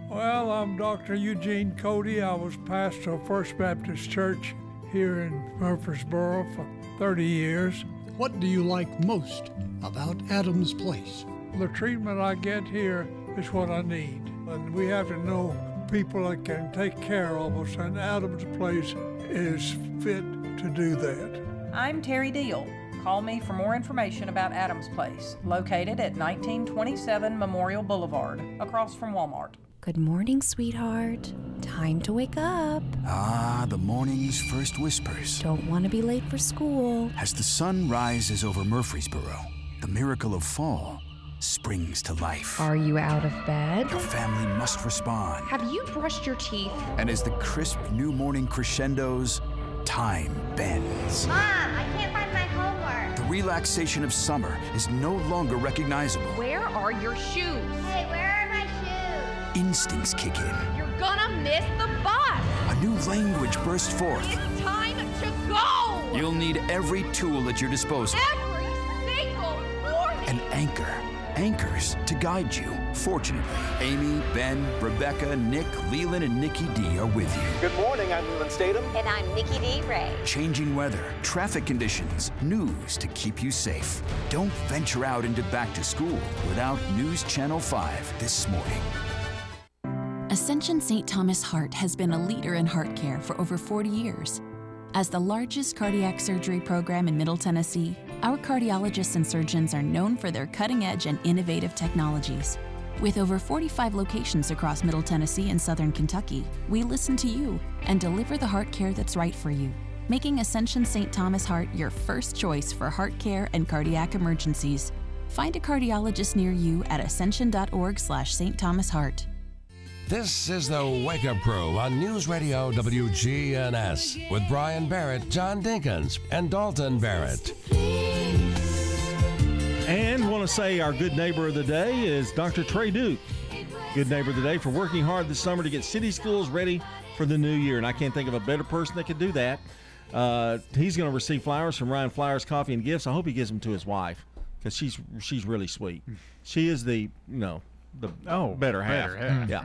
Well, I'm Dr. Eugene Cody. I was pastor of First Baptist Church here in Murfreesboro for 30 years. What do you like most about Adams Place? The treatment I get here is what I need. And we have to know people that can take care of us, and Adams Place is fit to do that. I'm Terry Deal. Call me for more information about Adams Place, located at 1927 Memorial Boulevard, across from Walmart. Good morning, sweetheart. Time to wake up. Ah, the morning's first whispers. Don't want to be late for school. As the sun rises over Murfreesboro, the miracle of fall springs to life. Are you out of bed? Your family must respond. Have you brushed your teeth? And as the crisp new morning crescendos, time bends. Mom, I can't find my homework. The relaxation of summer is no longer recognizable. Where are your shoes? Hey, where are my shoes? Instincts kick in. You're gonna miss the bus. A new language bursts forth. It's time to go. You'll need every tool at your disposal. Every single morning. An anchor anchors to guide you. Fortunately, Amy, Ben, Rebecca, Nick, Leland, and Nikki D are with you. Good morning, I'm Leland Statham. And I'm Nikki D. Ray. Changing weather, traffic conditions, news to keep you safe. Don't venture out into back to school without News Channel 5 this morning. Ascension St. Thomas Heart has been a leader in heart care for over 40 years. As the largest cardiac surgery program in Middle Tennessee, our cardiologists and surgeons are known for their cutting edge and innovative technologies. With over 45 locations across Middle Tennessee and Southern Kentucky, we listen to you and deliver the heart care that's right for you, making Ascension St. Thomas Heart your first choice for heart care and cardiac emergencies. Find a cardiologist near you at ascension.org slash St. Thomas Heart. This is the Wake Up Crew on News Radio WGNS with Brian Barrett, John Dinkins, and Dalton Barrett. And want to say our good neighbor of the day is Dr. Trey Duke. Good neighbor of the day for working hard this summer to get city schools ready for the new year. And I can't think of a better person that could do that. Uh, he's going to receive flowers from Ryan Flowers Coffee and Gifts. I hope he gives them to his wife because she's she's really sweet. She is the you know the oh better half. better half. Yeah.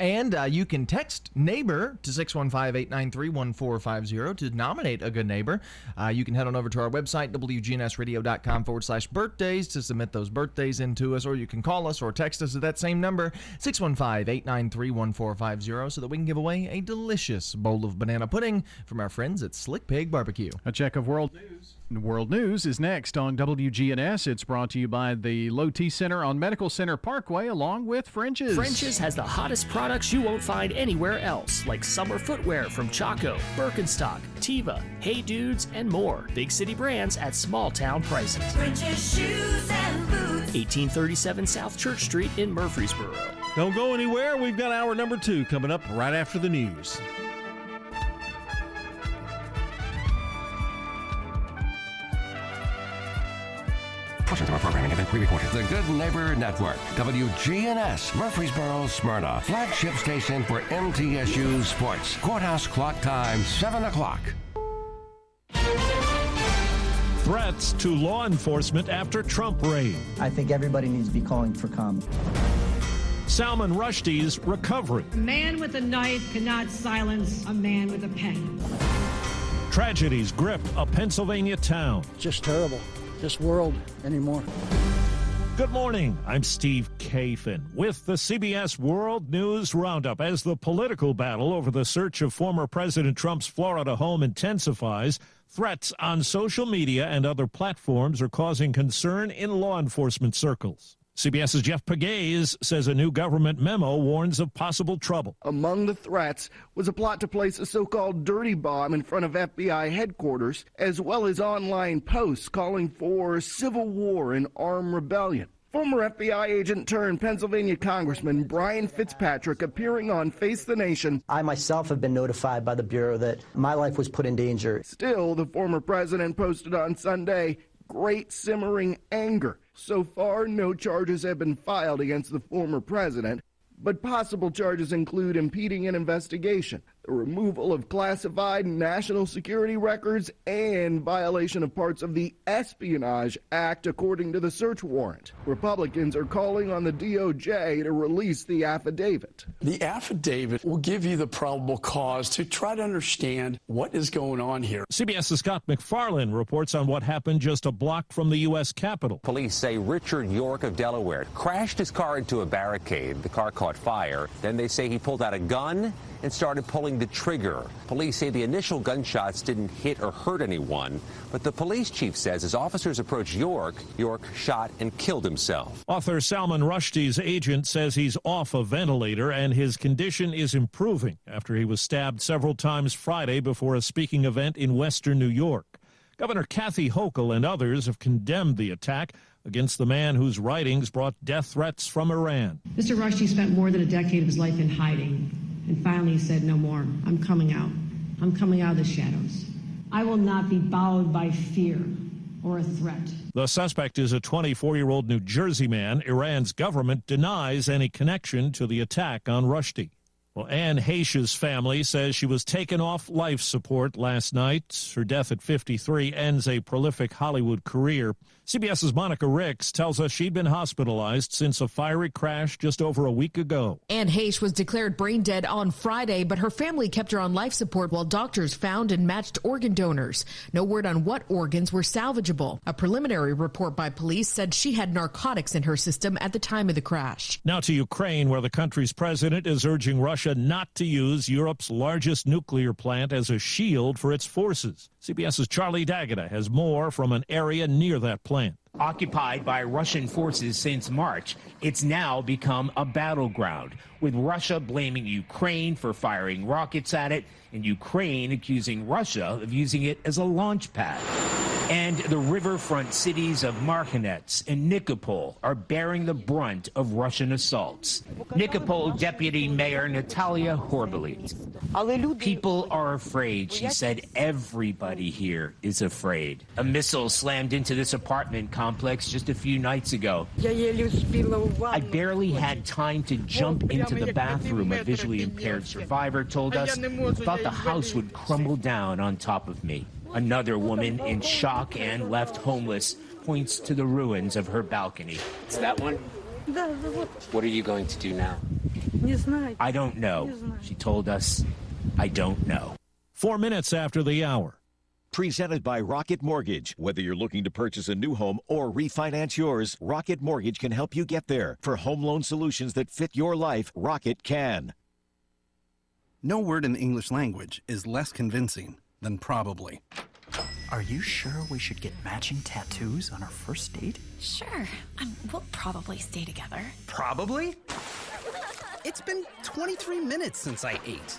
And uh, you can text neighbor to 615-893-1450 to nominate a good neighbor. Uh, you can head on over to our website, wgnsradio.com forward slash birthdays to submit those birthdays into us, or you can call us or text us at that same number, 615-893-1450, so that we can give away a delicious bowl of banana pudding from our friends at Slick Pig Barbecue. A check of world news. World News is next on WGNS. It's brought to you by the Low T Center on Medical Center Parkway, along with French's. French's has the hottest products you won't find anywhere else, like summer footwear from Chaco, Birkenstock, Teva, Hey Dudes, and more. Big city brands at small town prices. French's shoes and boots. 1837 South Church Street in Murfreesboro. Don't go anywhere. We've got hour number two coming up right after the news. Portions of our programming have been pre-recorded. The Good Neighbor Network, WGNS, Murfreesboro, Smyrna, flagship station for MTSU Sports. Courthouse clock time, 7 o'clock. Threats to law enforcement after Trump raid. I think everybody needs to be calling for comment. Salman Rushdie's recovery. A man with a knife cannot silence a man with a pen. Tragedies grip a Pennsylvania town. Just terrible. This world anymore. Good morning. I'm Steve Kathan with the CBS World News Roundup. As the political battle over the search of former President Trump's Florida home intensifies, threats on social media and other platforms are causing concern in law enforcement circles. CBS's Jeff Pegues says a new government memo warns of possible trouble. Among the threats was a plot to place a so called dirty bomb in front of FBI headquarters, as well as online posts calling for civil war and armed rebellion. Former FBI agent turned Pennsylvania Congressman Brian Fitzpatrick appearing on Face the Nation. I myself have been notified by the Bureau that my life was put in danger. Still, the former president posted on Sunday great simmering anger. So far, no charges have been filed against the former president, but possible charges include impeding an investigation, the removal of classified national security records, and violation of parts of the Espionage Act, according to the search warrant. Republicans are calling on the DOJ to release the affidavit. The affidavit will give you the probable cause to try to understand what is going on here. CBS's Scott MacFarlane reports on what happened just a block from the U.S. Capitol. Police say Richard York of Delaware crashed his car into a barricade. The car caught fire. Then they say he pulled out a gun and started pulling the trigger. Police say the initial gunshots didn't hit or hurt anyone, but the police chief says as officers approached York, York shot and killed himself. Author Salman Rushdie's agent says he's off a ventilator and his condition is improving after he was stabbed several times Friday before a speaking event in western New York. Governor Kathy Hochul and others have condemned the attack against the man whose writings brought death threats from Iran. Mr. Rushdie spent more than a decade of his life in hiding, and finally he said, No more. I'm coming out. I'm coming out of the shadows. I will not be bowed by fear or a threat. The suspect is a 24 year old New Jersey man. Iran's government denies any connection to the attack on Rushdie. Well, Anne family says she was taken off life support last night. Her death at 53 ends a prolific Hollywood career. CBS's Monica Ricks tells us she'd been hospitalized since a fiery crash just over a week ago. Anne Heche was declared brain dead on Friday, but her family kept her on life support while doctors found and matched organ donors. No word on what organs were salvageable. A preliminary report by police said she had narcotics in her system at the time of the crash. Now to Ukraine, where the country's president is urging Russia not to use Europe's largest nuclear plant as a shield for its forces. CBS's Charlie D'Agata has more from an area near that plant. Occupied by Russian forces since March, it's now become a battleground, with Russia blaming Ukraine for firing rockets at it, and Ukraine accusing Russia of using it as a launch pad. And the riverfront cities of Marhanets and Nikopol are bearing the brunt of Russian assaults. Nikopol Deputy Mayor Natalia Horbaly. People are afraid, she said. Everybody here is afraid. A missile slammed into this apartment complex just a few nights ago. I barely had time to jump into the bathroom, a visually impaired survivor told us. I thought the house would crumble down on top of me. Another woman in shock and left homeless points to the ruins of her balcony. It's that one? What are you going to do now? I don't know. She told us, I don't know. Four minutes after the hour. Presented by Rocket Mortgage. Whether you're looking to purchase a new home or refinance yours, Rocket Mortgage can help you get there. For home loan solutions that fit your life, Rocket can. No word in the English language is less convincing than probably. Are you sure we should get matching tattoos on our first date? Sure. Um, we'll probably stay together. Probably? It's been 23 minutes since I ate.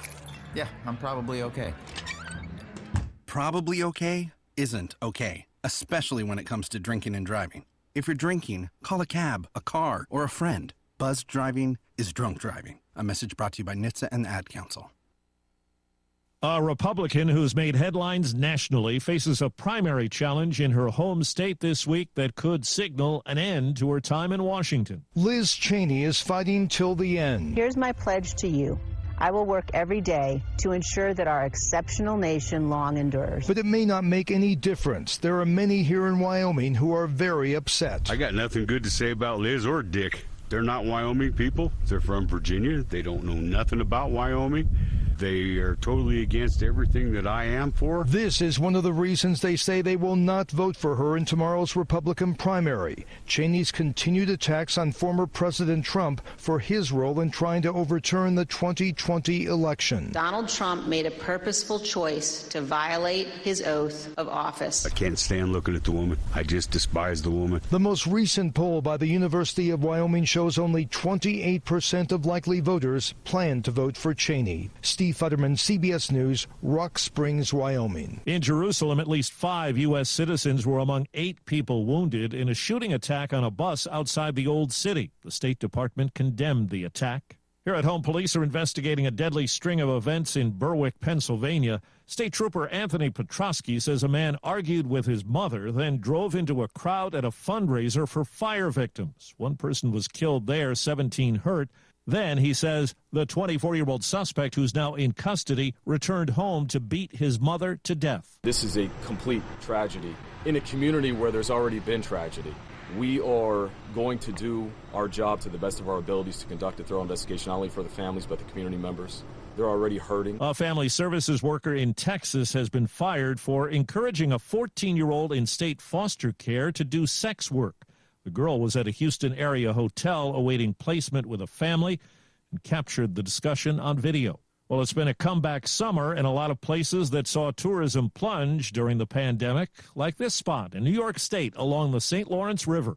Yeah, I'm probably okay. Probably okay isn't okay, especially when it comes to drinking and driving. If you're drinking, call a cab, a car, or a friend. Buzz driving is drunk driving. A message brought to you by NHTSA and the Ad Council. A Republican who's made headlines nationally faces a primary challenge in her home state this week that could signal an end to her time in Washington. Liz Cheney is fighting till the end. Here's my pledge to you. I will work every day to ensure that our exceptional nation long endures. But it may not make any difference. There are many here in Wyoming who are very upset. I got nothing good to say about Liz or Dick. They're not Wyoming people. They're from Virginia. They don't know nothing about Wyoming. They are totally against everything that I am for. This is one of the reasons they say they will not vote for her in tomorrow's Republican primary. Cheney's continued attacks on former President Trump for his role in trying to overturn the 2020 election. Donald Trump made a purposeful choice to violate his oath of office. I can't stand looking at the woman. I just despise the woman. The most recent poll by the University of Wyoming shows only 28% of likely voters plan to vote for Cheney. Steve Futterman, CBS News, Rock Springs, Wyoming. In Jerusalem, at least five U.S. citizens were among eight people wounded in a shooting attack on a bus outside the Old City. The State Department condemned the attack. Here at home, police are investigating a deadly string of events in Berwick, Pennsylvania. State Trooper Anthony Petrosky says a man argued with his mother, then drove into a crowd at a fundraiser for fire victims. One person was killed there, 17 hurt. Then, he says, the 24 year old suspect, who's now in custody, returned home to beat his mother to death. This is a complete tragedy in a community where there's already been tragedy. We are going to do our job to the best of our abilities to conduct a thorough investigation, not only for the families, but the community members. They're already hurting. A family services worker in Texas has been fired for encouraging a 14 year old in state foster care to do sex work. The girl was at a Houston area hotel awaiting placement with a family and captured the discussion on video. Well, it's been a comeback summer in a lot of places that saw tourism plunge during the pandemic, like this spot in New York State along the St. Lawrence River.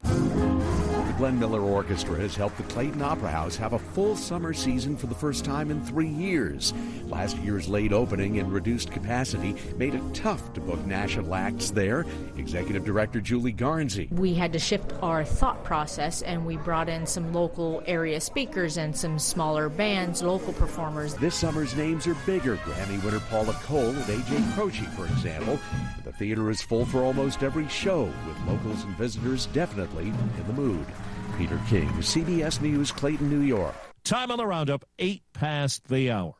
The Glenn Miller Orchestra has helped the Clayton Opera House have a full summer season for the first time in three years. Last year's late opening and reduced capacity made it tough to book national acts there. Executive Director Julie Garnsey. We had to shift our thought process and we brought in some local area speakers and some smaller bands, local performers. This summer's names are bigger. Grammy winner Paula Cole and AJ Croce, for example. The theater is full for almost every show, with locals and visitors definitely in the mood. Peter King, CBS News, Clayton, New York. Time on the roundup, eight past the hour.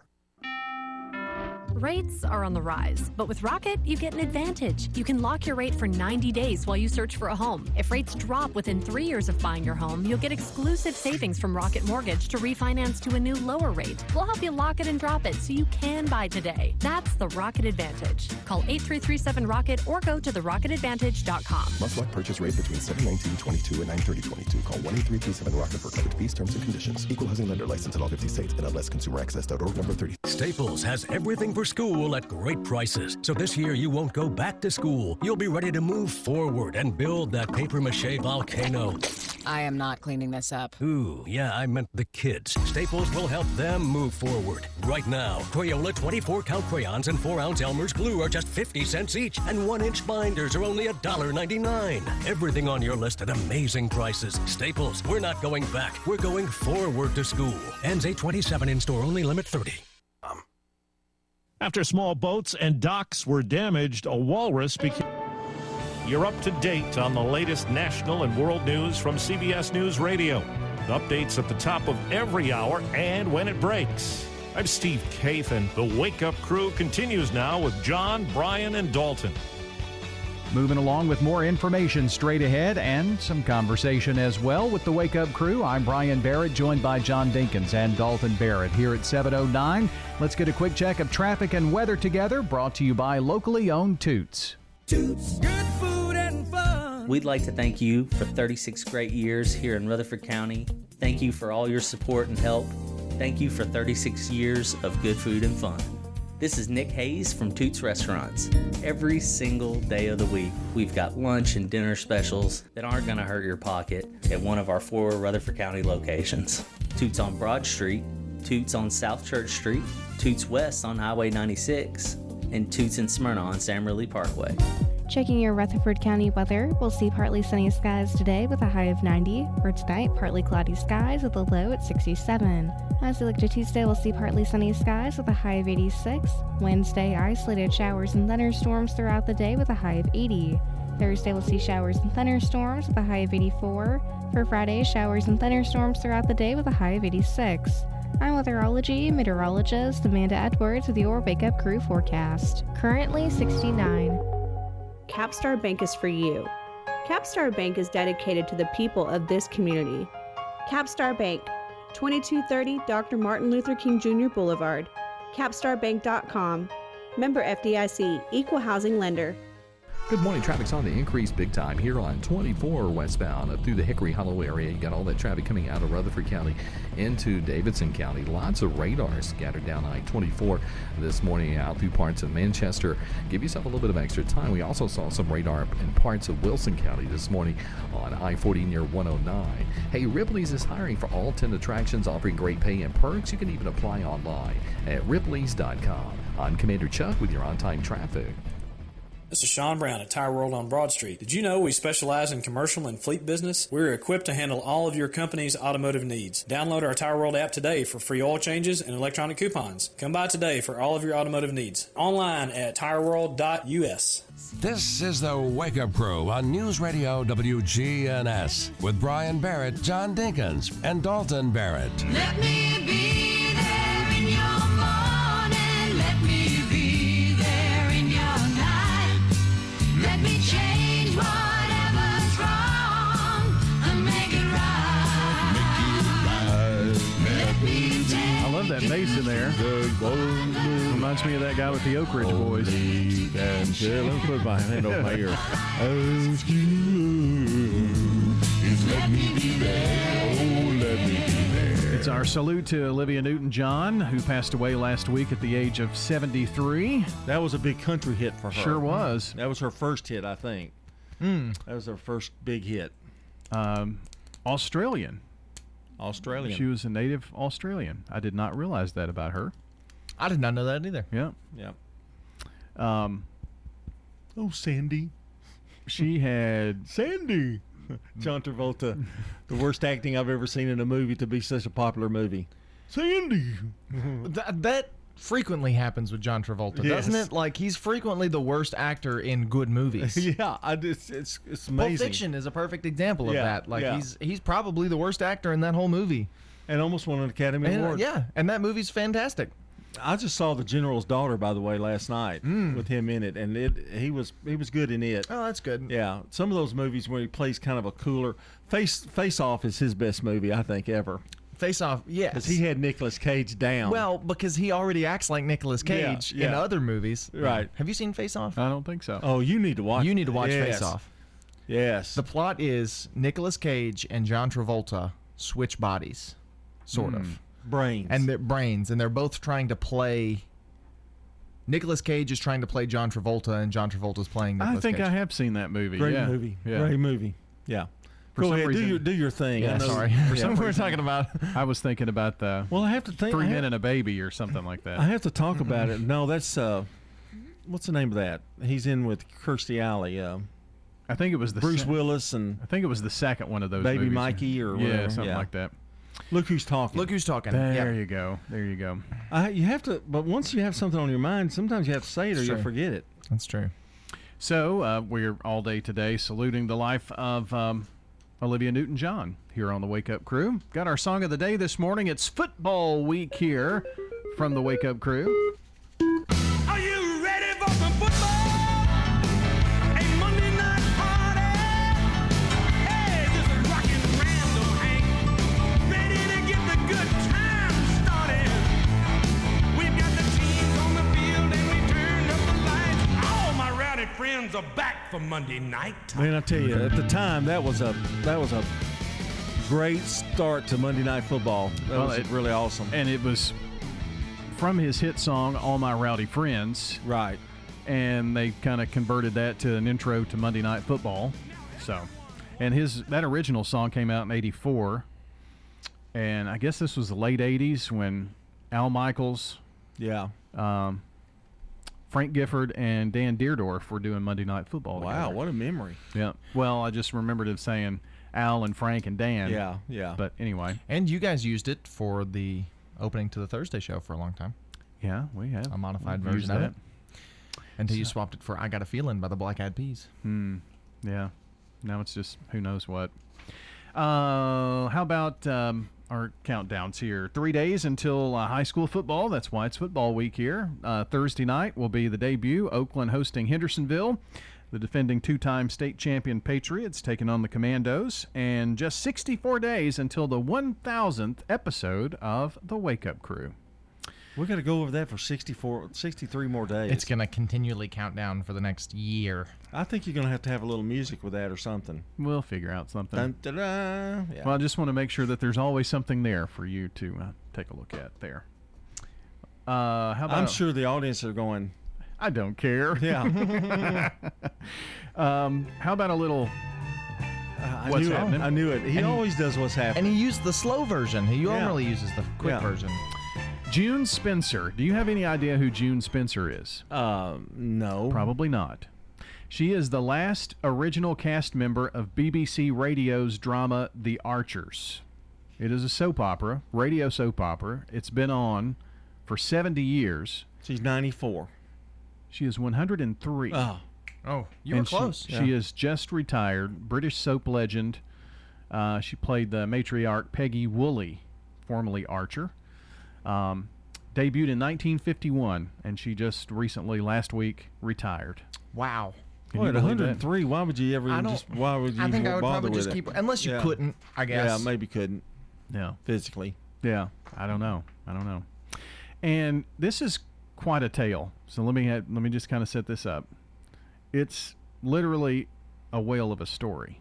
Rates are on the rise, but with Rocket, you get an advantage. You can lock your rate for 90 days while you search for a home. If rates drop within three years of buying your home, you'll get exclusive savings from Rocket Mortgage to refinance to a new lower rate. We'll help you lock it and drop it so you can buy today. That's the Rocket Advantage. Call 8337 Rocket or go to therocketadvantage.com. Must lock purchase rate between 719.22 and 930.22. Call 1 8337 Rocket for credit fees, terms, and conditions. Equal housing lender license in all 50 states. NMLS Consumer Access.org number 30. Staples has everything for school at great prices. So this year you won't go back to school. You'll be ready to move forward and build that paper mache volcano. I am not cleaning this up. Ooh, yeah, I meant the kids. Staples will help them move forward. Right now, Crayola 24 count crayons and 4 ounce Elmer's glue are just 50 cents each, and 1 inch binders are only $1.99. Everything on your list at amazing prices. Staples, we're not going back. We're going forward to school. Ends 827 in store only, limit 30. After small boats and docks were damaged, a walrus became. You're up to date on the latest national and world news from CBS News Radio. Updates at the top of every hour and when it breaks. I'm Steve Kathan. The Wake Up Crew continues now with John, Brian, and Dalton. Moving along with more information straight ahead and some conversation as well with the Wake Up Crew. I'm Brian Barrett, joined by John Dinkins and Dalton Barrett here at 7:09. Let's get a quick check of traffic and weather together. Brought to you by locally owned Toots. Toots, good food and fun. We'd like to thank you for 36 great years here in Rutherford County. Thank you for all your support and help. Thank you for 36 years of good food and fun. This is Nick Hayes from Toots Restaurants. Every single day of the week, we've got lunch and dinner specials that aren't going to hurt your pocket at one of our four Rutherford County locations Toots on Broad Street, Toots on South Church Street, Toots West on Highway 96, and Toots and Smyrna on Sam Ridley Parkway. Checking your Rutherford County weather, we'll see partly sunny skies today with a high of 90. For tonight, partly cloudy skies with a low at 67. As we look to Tuesday, we'll see partly sunny skies with a high of 86. Wednesday, isolated showers and thunderstorms throughout the day with a high of 80. Thursday, we'll see showers and thunderstorms with a high of 84. For Friday, showers and thunderstorms throughout the day with a high of 86. I'm weatherology meteorologist Amanda Edwards with your Wake Up Crew forecast. Currently 69. Capstar Bank is for you. Capstar Bank is dedicated to the people of this community. Capstar Bank, 2230 Dr. Martin Luther King Jr. Boulevard, capstarbank.com. Member FDIC, Equal Housing Lender. Good morning. Traffic's on the increase big time here on 24 westbound up through the Hickory Hollow area. You got all that traffic coming out of Rutherford County into Davidson County. Lots of radar scattered down I 24 this morning out through parts of Manchester. Give yourself a little bit of extra time. We also saw some radar in parts of Wilson County this morning on I 40 near 109. Hey, Ripley's is hiring for all 10 attractions, offering great pay and perks. You can even apply online at ripleys.com. I'm Commander Chuck with your on time traffic. This is Sean Brown at Tire World on Broad Street. Did you know we specialize in commercial and fleet business? We're equipped to handle all of your company's automotive needs. Download our Tire World app today for free oil changes and electronic coupons. Come by today for all of your automotive needs. Online at tireworld.us. This is the Wake Up Crew on News Radio WGNS with Brian Barrett, John Dinkins, and Dalton Barrett. Let me be love that bass in there. Reminds me of that guy with the Oak Ridge Boys. And let me put my hand over my ear. Ask you is let me be there. Oh, let me be there. It's our salute to Olivia Newton John, who passed away last week at the age of 73. That was a big country hit for her. Sure was. That was her first hit, I think. Mm. That was her first big hit. Um, Australian. Australian. She was a native Australian. I did not realize that about her. I did not know that either. Yeah. Yeah. Um, oh, Sandy. She had Sandy. John Travolta, the worst acting I've ever seen in a movie to be such a popular movie. Sandy. That, that frequently happens with John Travolta, Yes. doesn't it? Like he's frequently the worst actor in good movies. yeah, I just, it's it's Pulp. Fiction is a perfect example of Yeah, that. Like yeah. he's he's probably the worst actor in that whole movie. And almost won an Academy And, uh, Award. yeah, and that movie's fantastic. I just saw the General's Daughter, by the way, last night with him in it, and it he was he was good in it. Oh, that's good. Yeah, some of those movies where he plays kind of a cooler face face off is his best movie I think ever. Face Off, yes. because he had Nicolas Cage down. Well, because he already acts like Nicolas Yeah, Cage in other movies. Right. Have you seen Face Off? I don't think so. oh, you need to watch. You need to watch Yes. Face Off. Yes. The plot is Nicolas Cage and John Travolta switch bodies, sort Hmm. of. Brains. And their brains, and they're both trying to play. Nicolas Cage is trying to play John Travolta, and John Travolta's playing Nicolas I think Cage. I have seen that movie. Great yeah. movie. Yeah. Great movie. Yeah. For Go some ahead. reason- do your do your thing. Yeah, I know- sorry. Yeah. For some we're talking about. I was thinking about the Well, I have to think. Three I Men have, and a Baby or something like that. I have to talk about it. No, that's uh, what's the name of that? He's in with Kirstie Alley. Uh, I think it was the Bruce se- Willis and I think it was the second one of those. Baby movies. Mikey or yeah, something Yeah. like that. Look who's talking. Look who's talking. There Yeah. you go. There you go. I, you have to, but once you have something on your mind, sometimes you have to say it or you'll forget it. That's true. So uh, we're all day today saluting the life of um, Olivia Newton-John here on the Wake Up Crew. Got our song of the day this morning. It's football week here from the Wake Up Crew. Monday night. Man, I tell you, at the time that was a that was a great start to Monday Night Football. That Well, was it- really awesome. And it was from his hit song, All My Rowdy Friends. Right. And they kind of converted that to an intro to Monday Night Football. So, and his that original song came out in 84. And I guess this was the late 80s when Al Michaels, Yeah. um, Frank Gifford, and Dan Dierdorf were doing Monday Night Football. Wow, together. what a memory. Yeah. Well, I just remembered it saying Al and Frank and Dan. Yeah, yeah. But anyway, And you guys used it for the opening to the Thursday show for a long time. yeah, we have A modified We've version of it. Until you swapped it for I Got a Feeling by the Black Eyed Peas. Hmm. Yeah. Now it's just who knows what. Uh, how about um, our countdowns here? Three days until uh, high school football. That's why it's football week here. Uh, Thursday night will be the debut. Oakland hosting Hendersonville. The defending two time state champion Patriots taking on the Commandos, and just 64 days until the 1000th episode of The Wake Up Crew. We got to go over that for 64, 63 more days. It's going to continually count down for the next year. I think you're going to have to have a little music with that or something. We'll figure out something. Dun, dun, dun. Yeah. Well, I just want to make sure that there's always something there for you to uh, take a look at there. Uh, how about I'm sure the audience are going. I don't care. Yeah. um, how about a little? I what's knew it. happening? I knew it. He And- always does what's happening. And he used the slow version. He Yeah. normally uses the quick Yeah. version. June Spencer. Do you have any idea who June Spencer is? Um, no. Probably not. She is the last original cast member of BBC Radio's drama The Archers. It is a soap opera, radio soap opera. It's been on for 70 years. She's 94. She is 103. Oh. Oh, you were And she- close. She, is just retired. British soap legend. Uh, she played the matriarch Peggy Woolley, formerly Archer. Um, debuted in 1951, and she just recently, last week, retired. Wow. Can Boy, you at believe that? 103, why would you ever I just? Why would you I think I would bother probably with just it? unless you Yeah. couldn't, I guess. Yeah, maybe couldn't. Yeah. Physically. Yeah, I don't know. I don't know. And this is quite a tale. So let me let me just kind of set this up. It's literally a whale of a story.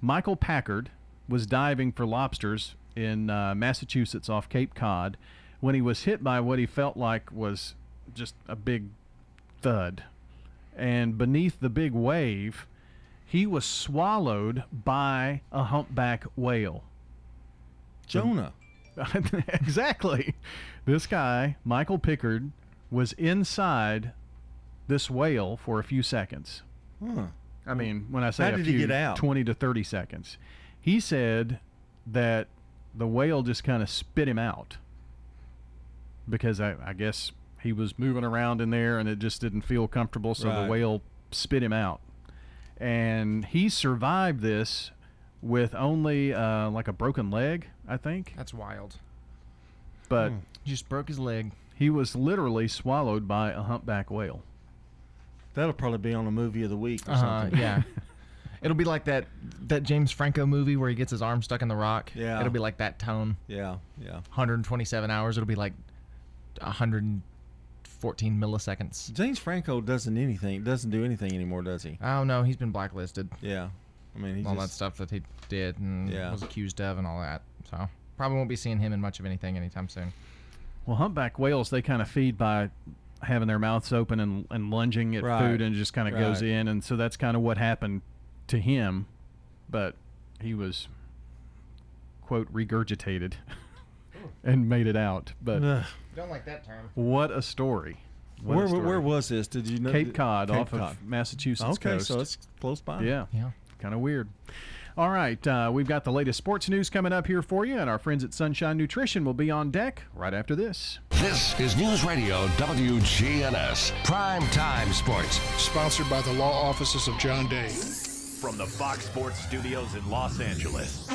Michael Packard was diving for lobsters in uh, Massachusetts off Cape Cod when he was hit by what he felt like was just a big thud. And beneath the big wave, he was swallowed by a humpback whale. Jonah. exactly. This guy, Michael Pickard, was inside this whale for a few seconds. Huh. I mean, when I say How a did he few, get out? 20 to 30 seconds. He said that the whale just kind of spit him out because I, I guess he was moving around in there and it just didn't feel comfortable, so Right. the whale spit him out. And he survived this with only uh, like a broken leg, I think. That's wild. But Hmm. He just broke his leg. he was literally swallowed by a humpback whale. That'll probably be on a movie of the week or Uh, something. yeah. It'll be like that that James Franco movie where he gets his arm stuck in the rock. Yeah. It'll be like that tone. Yeah. Yeah. 127 hours. It'll be like 114 milliseconds. James Franco doesn't anything. Doesn't do anything anymore, does he? Oh no, he's been blacklisted. Yeah. I mean, he's all just, that stuff that he did and Yeah. was accused of and all that. So probably won't be seeing him in much of anything anytime soon. Well, humpback whales, they kind of feed by having their mouths open and, and lunging at Right. food and just kind of goes in. And so that's kind of what happened to him. But he was, quote, regurgitated and made it out. But Ugh. Don't like that term. what a story. What a Where, story. where was this? Did you know? Cape Cod Cape off Cod. of Massachusetts Okay, coast. so it's close by. Yeah. Yeah. Kind of weird. All right, uh, we've got the latest sports news coming up here for you, and our friends at Sunshine Nutrition will be on deck right after this. This is News Radio WGNS Prime Time Sports. Sponsored by the law offices of John Day. From the Fox Sports Studios in Los Angeles,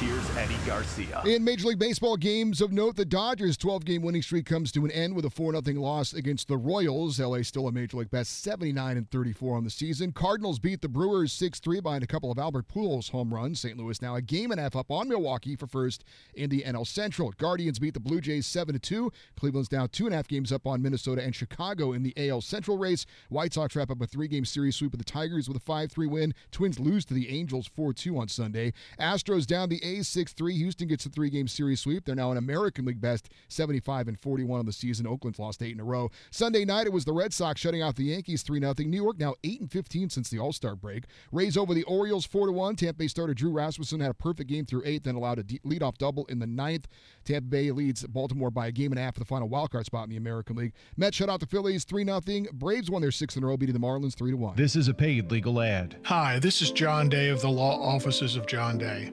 here's Eddie Garcia. In Major League Baseball games of note, the Dodgers' 12 game winning streak comes to an end with a 4 0 loss against the Royals. LA still a Major League best 79 and 34 on the season. Cardinals beat the Brewers 6 3 behind a couple of Albert Pujols home runs. St. Louis now a game and a half up on Milwaukee for first in the NL Central. Guardians beat the Blue Jays 7 2. Cleveland's now two and a half games up on Minnesota and Chicago in the AL Central race. White Sox wrap up a three game series sweep of the Tigers with a 5 3 win. Twins lose to the Angels 4 2 on Sunday. Astros down the A's 6 3. Houston gets a three game series sweep. They're now an American League best 75 and 41 on the season. Oakland's lost eight in a row. Sunday night, it was the Red Sox shutting out the Yankees 3 0. New York now 8 and 15 since the All Star break. Rays over the Orioles 4 1. Tampa Bay starter Drew Rasmussen had a perfect game through eight, then allowed a de- leadoff double in the ninth. Tampa Bay leads Baltimore by a game and a half for the final wildcard spot in the American League. Mets shut out the Phillies 3 0. Braves won their sixth in a row, beating the Marlins 3 1. This is a paid legal ad. Hi, this is John Day of the law offices of John Day.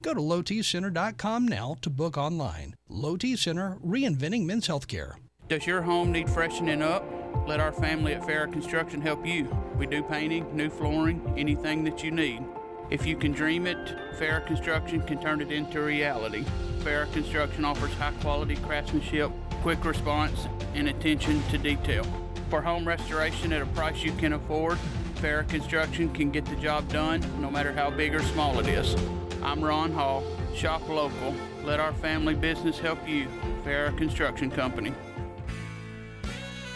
Go to lowtcenter.com now to book online. Low T Center, reinventing men's healthcare. Does your home need freshening up? Let our family at Farrah Construction help you. We do painting, new flooring, anything that you need. If you can dream it, Farrah Construction can turn it into reality. Farrah Construction offers high quality craftsmanship, quick response, and attention to detail. For home restoration at a price you can afford, Farrah Construction can get the job done no matter how big or small it is. I'm Ron Hall. Shop local. Let our family business help you. Farrah Construction Company.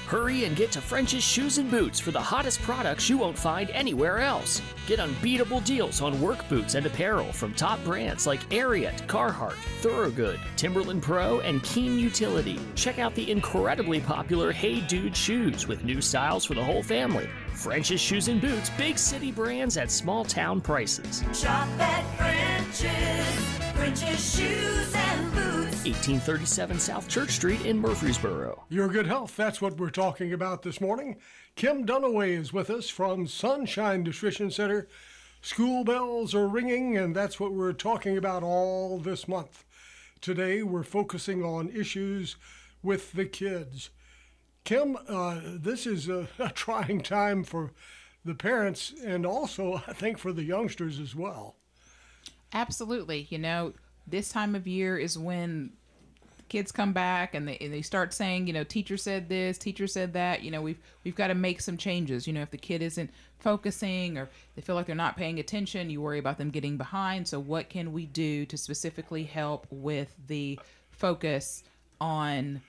Hurry and get to French's Shoes and Boots for the hottest products you won't find anywhere else. Get unbeatable deals on work boots and apparel from top brands like Ariat, Carhartt, Thorogood, Timberland Pro, and Keen Utility. Check out the incredibly popular Hey Dude shoes with new styles for the whole family. French's Shoes and Boots, big city brands at small town prices. Shop at French's, French's Shoes and Boots. 1837 South Church Street in Murfreesboro. Your good health, that's what we're talking about this morning. Kim Dunaway is with us from Sunshine Nutrition Center. School bells are ringing, and that's what we're talking about all this month. Today, we're focusing on issues with the kids. Kim, uh, this is a, a trying time for the parents and also, I think, for the youngsters as well. Absolutely. You know, this time of year is when kids come back and they, and they start saying, you know, teacher said this, teacher said that. You know, we've we've got to make some changes. You know, if the kid isn't focusing or they feel like they're not paying attention, you worry about them getting behind. So, what can we do to specifically help with the focus on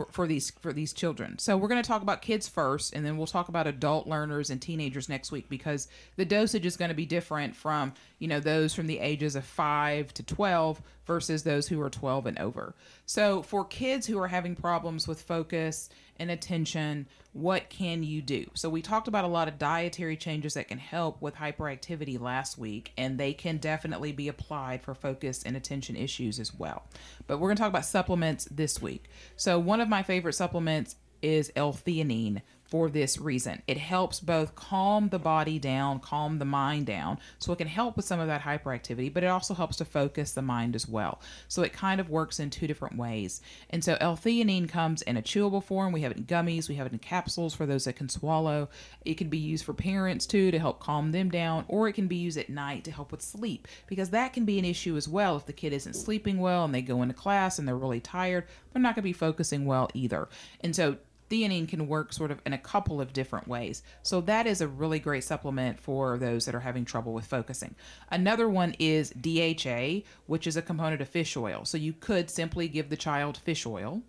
for, for these for these children. So we're going to talk about kids first, and then we'll talk about adult learners and teenagers next week because the dosage is going to be different from you know those from the ages of five to twelve versus those who are twelve and over. So for kids who are having problems with focus and attention, what can you do? So we talked about a lot of dietary changes that can help with hyperactivity last week, and they can definitely be applied for focus and attention issues as well. But we're going to talk about supplements this week. So one of my favorite supplements is L-theanine for this reason. It helps both calm the body down, calm the mind down, so it can help with some of that hyperactivity, but it also helps to focus the mind as well. So it kind of works in two different ways. And so L-theanine comes in a chewable form. We have it in gummies, we have it in capsules for those that can swallow. It can be used for parents too to help calm them down, or it can be used at night to help with sleep because that can be an issue as well if the kid isn't sleeping well and they go into class and they're really tired, they're not going to be focusing well either. And so theanine can work sort of in a couple of different ways. So that is a really great supplement for those that are having trouble with focusing. Another one is DHA, which is a component of fish oil. So you could simply give the child fish oil.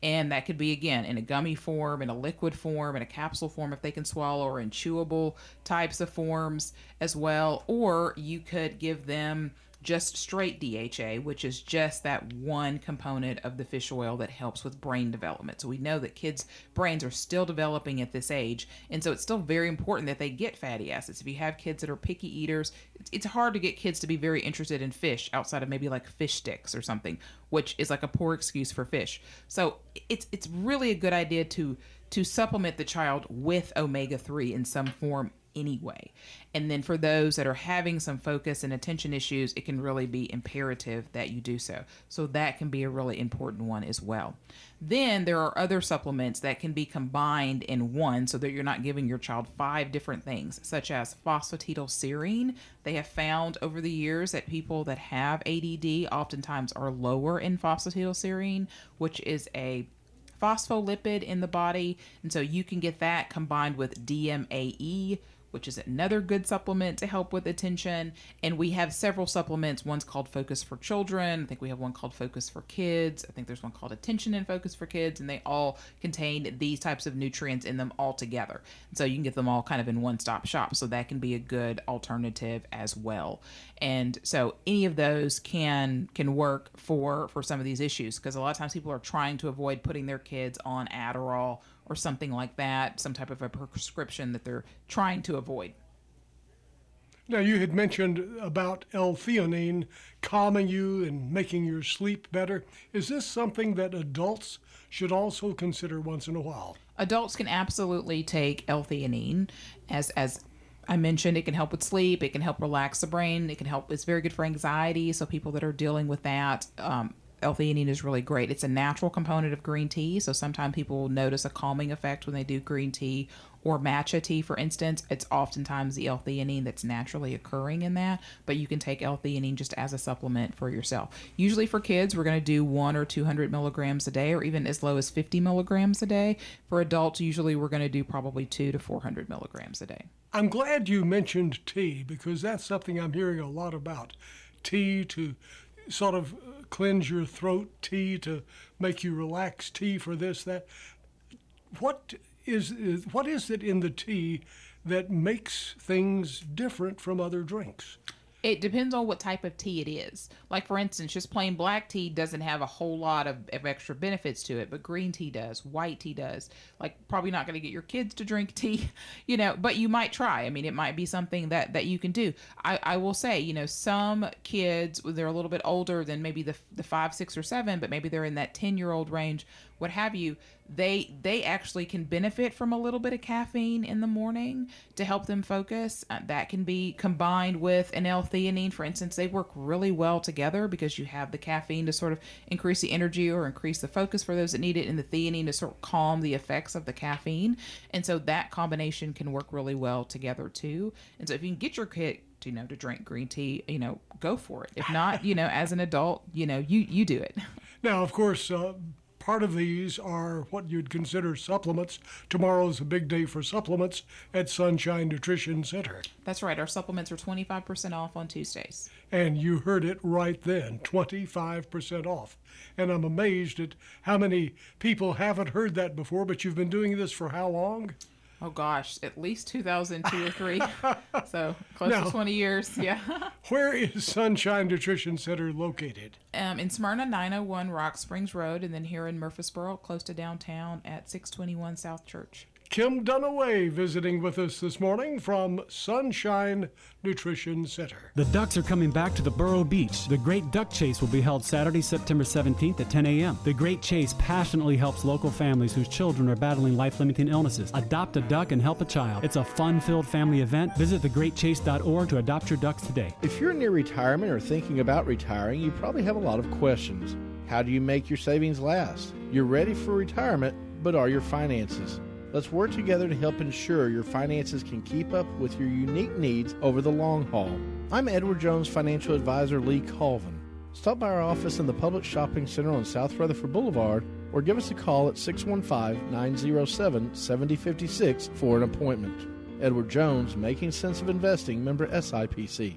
And that could be again in a gummy form, in a liquid form, in a capsule form if they can swallow, or in chewable types of forms as well. Or you could give them just straight DHA, which is just that one component of the fish oil that helps with brain development. So we know that kids' brains are still developing at this age, and so it's still very important that they get fatty acids. If you have kids that are picky eaters, it's- hard to get kids to be very interested in fish outside of maybe like fish sticks or something, which is like a poor excuse for fish. So it's it's really a good idea to to supplement the child with omega 3 in some form anyway. And then for those that are having some focus and attention issues, it can really be imperative that you do so. So that can be a really important one as well. Then there are other supplements that can be combined in one so that you're not giving your child five different things, such as phosphatidylserine. They have found over the years that people that have ADD oftentimes are lower in phosphatidylserine, which is a phospholipid in the body. And so you can get that combined with DMAE, which is another good supplement to help with attention. And we have several supplements. One's called Focus for Children. I think we have one called Focus for Kids. I think there's one called Attention and Focus for Kids, and they all contain these types of nutrients in them all together. So you can get them all kind of in one stop shop. So that can be a good alternative as well. And so any of those can can work for for some of these issues because a lot of times people are trying to avoid putting their kids on Adderall or something like that, some type of a prescription that they're trying to avoid. Now, you had mentioned about L-theanine calming you and making your sleep better. Is this something that adults should also consider once in a while? Adults can absolutely take L-theanine as as I mentioned it can help with sleep. It can help relax the brain. It can help. It's very good for anxiety. So people that are dealing with that, um, L-theanine is really great. It's a natural component of green tea. So sometimes people will notice a calming effect when they do green tea or matcha tea, for instance. It's oftentimes the L-theanine that's naturally occurring in that. But you can take L-theanine just as a supplement for yourself. Usually for kids, we're going to do one or 200 milligrams a day, or even as low as 50 milligrams a day. For adults, usually we're going to do probably two to 400 milligrams a day. I'm glad you mentioned tea because that's something I'm hearing a lot about. Tea to sort of cleanse your throat, tea to make you relax, tea for this, that. What is, what is it in the tea that makes things different from other drinks? It depends on what type of tea it is. Like for instance, just plain black tea doesn't have a whole lot of, of extra benefits to it, but green tea does, white tea does. Like probably not going to get your kids to drink tea, you know, but you might try. I mean, it might be something that that you can do. I, I will say, you know, some kids they're a little bit older than maybe the the five, six, or seven, but maybe they're in that ten year old range, what have you they they actually can benefit from a little bit of caffeine in the morning to help them focus. Uh, that can be combined with an L-theanine, for instance. They work really well together because you have the caffeine to sort of increase the energy or increase the focus for those that need it, and the theanine to sort of calm the effects of the caffeine. And so that combination can work really well together too. And so if you can get your kid you know to drink green tea you know go for it if not you know as an adult you know you you do it Now, of course, uh, part of these are what you'd consider supplements. Tomorrow's a big day for supplements at Sunshine Nutrition Center. That's right. Our supplements are 25% off on Tuesdays. And you heard it right then 25% off. And I'm amazed at how many people haven't heard that before, but you've been doing this for how long? Oh gosh, at least 2002 or 3. so close Now- to 20 years. Yeah. Where is Sunshine Nutrition Center located? Um, in Smyrna, 901 Rock Springs Road, and then here in Murfreesboro, close to downtown at 621 South Church. Kim Dunaway visiting with us this morning from Sunshine Nutrition Center. The Ducks are coming back to the Borough Beach. The Great Duck Chase will be held Saturday, September 17th at 10 a.m. The Great Chase passionately helps local families whose children are battling life limiting illnesses. Adopt a duck and help a child. It's a fun filled family event. Visit thegreatchase.org to adopt your ducks today. If you're near retirement or thinking about retiring, you probably have a lot of questions. How do you make your savings last? You're ready for retirement, but are your finances? Let's work together to help ensure your finances can keep up with your unique needs over the long haul. I'm Edward Jones financial advisor Lee Colvin. Stop by our office in the Publix Shopping Center on South Rutherford Boulevard or give us a call at 615 907 7056 for an appointment. Edward Jones, Making Sense of Investing, member SIPC.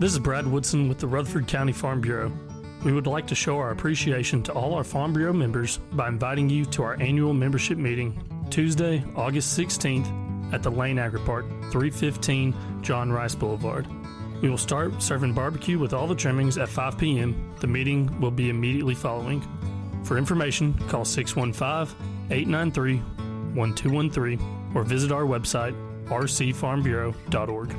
This is Brad Woodson with the Rutherford County Farm Bureau. We would like to show our appreciation to all our Farm Bureau members by inviting you to our annual membership meeting Tuesday, August 16th at the Lane Agri Park, 315 John Rice Boulevard. We will start serving barbecue with all the trimmings at 5 p.m. The meeting will be immediately following. For information, call 615 893 1213 or visit our website rcfarmbureau.org.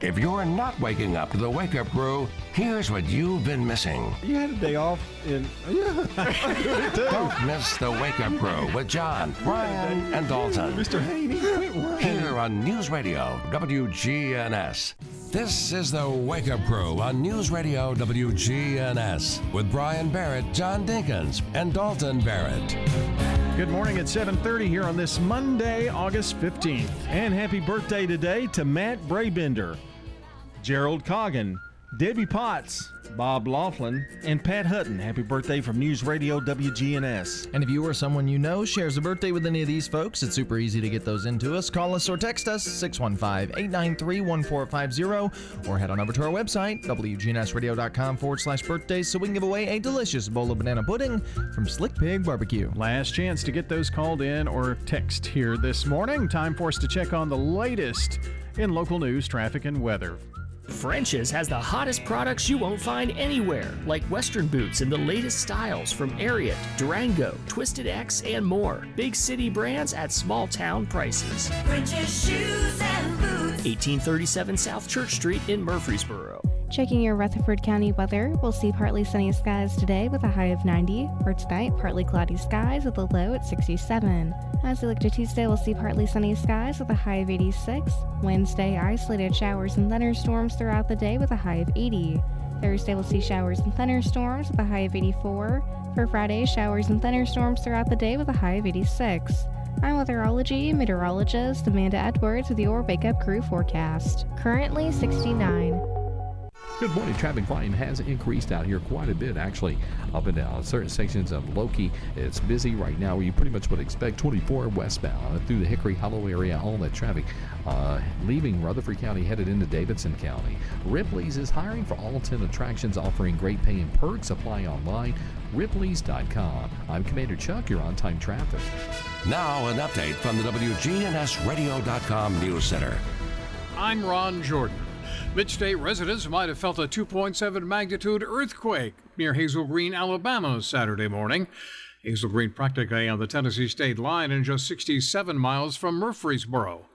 If you're not waking up to the Wake Up Crew, here's what you've been missing. You had a day off in. Yeah, I do. Don't miss the Wake Up Crew with John, Brian, and Dalton. Mr. Haney, quit. Here on News Radio WGNS. This is the Wake Up Crew on News Radio WGNS with Brian Barrett, John Dinkins, and Dalton Barrett. Good morning at 7:30 here on this Monday, August 15th. And happy birthday today to Matt Braybender, Gerald Coggin, Debbie Potts, Bob Laughlin, and Pat Hutton. Happy birthday from News Radio WGNS. And if you or someone you know shares a birthday with any of these folks, it's super easy to get those into us. Call us or text us 615-893-1450 or head on over to our website, wgnsradio.com forward slash birthdays so we can give away a delicious bowl of banana pudding from Slick Pig Barbecue. Last chance to get those called in or text here this morning. Time for us to check on the latest in local news, traffic, and weather. French's has the hottest products you won't find anywhere, like Western boots in the latest styles from Ariat, Durango, Twisted X, and more. Big city brands at small town prices. French's shoes and boots. 1837 South Church Street in Murfreesboro. Checking your Rutherford County weather, we'll see partly sunny skies today with a high of 90. For tonight, partly cloudy skies with a low at 67. As we look to Tuesday, we'll see partly sunny skies with a high of 86. Wednesday, isolated showers and thunderstorms throughout the day with a high of 80. Thursday, we'll see showers and thunderstorms with a high of 84. For Friday, showers and thunderstorms throughout the day with a high of 86. I'm weatherology meteorologist Amanda Edwards with your Wake Up Crew forecast. Currently 69. Good morning. Traffic volume has increased out here quite a bit, actually, up and down certain sections of Loki. It's busy right now, where you pretty much would expect 24 westbound through the Hickory Hollow area. All that traffic uh, leaving Rutherford County headed into Davidson County. Ripley's is hiring for all 10 attractions, offering great pay and perks. Apply online. Ripley's.com. I'm Commander Chuck. You're on time traffic. Now, an update from the WGNSradio.com News Center. I'm Ron Jordan. Midstate residents might have felt a 2.7 magnitude earthquake near Hazel Green, Alabama, Saturday morning. Hazel Green practically on the Tennessee state line and just 67 miles from Murfreesboro.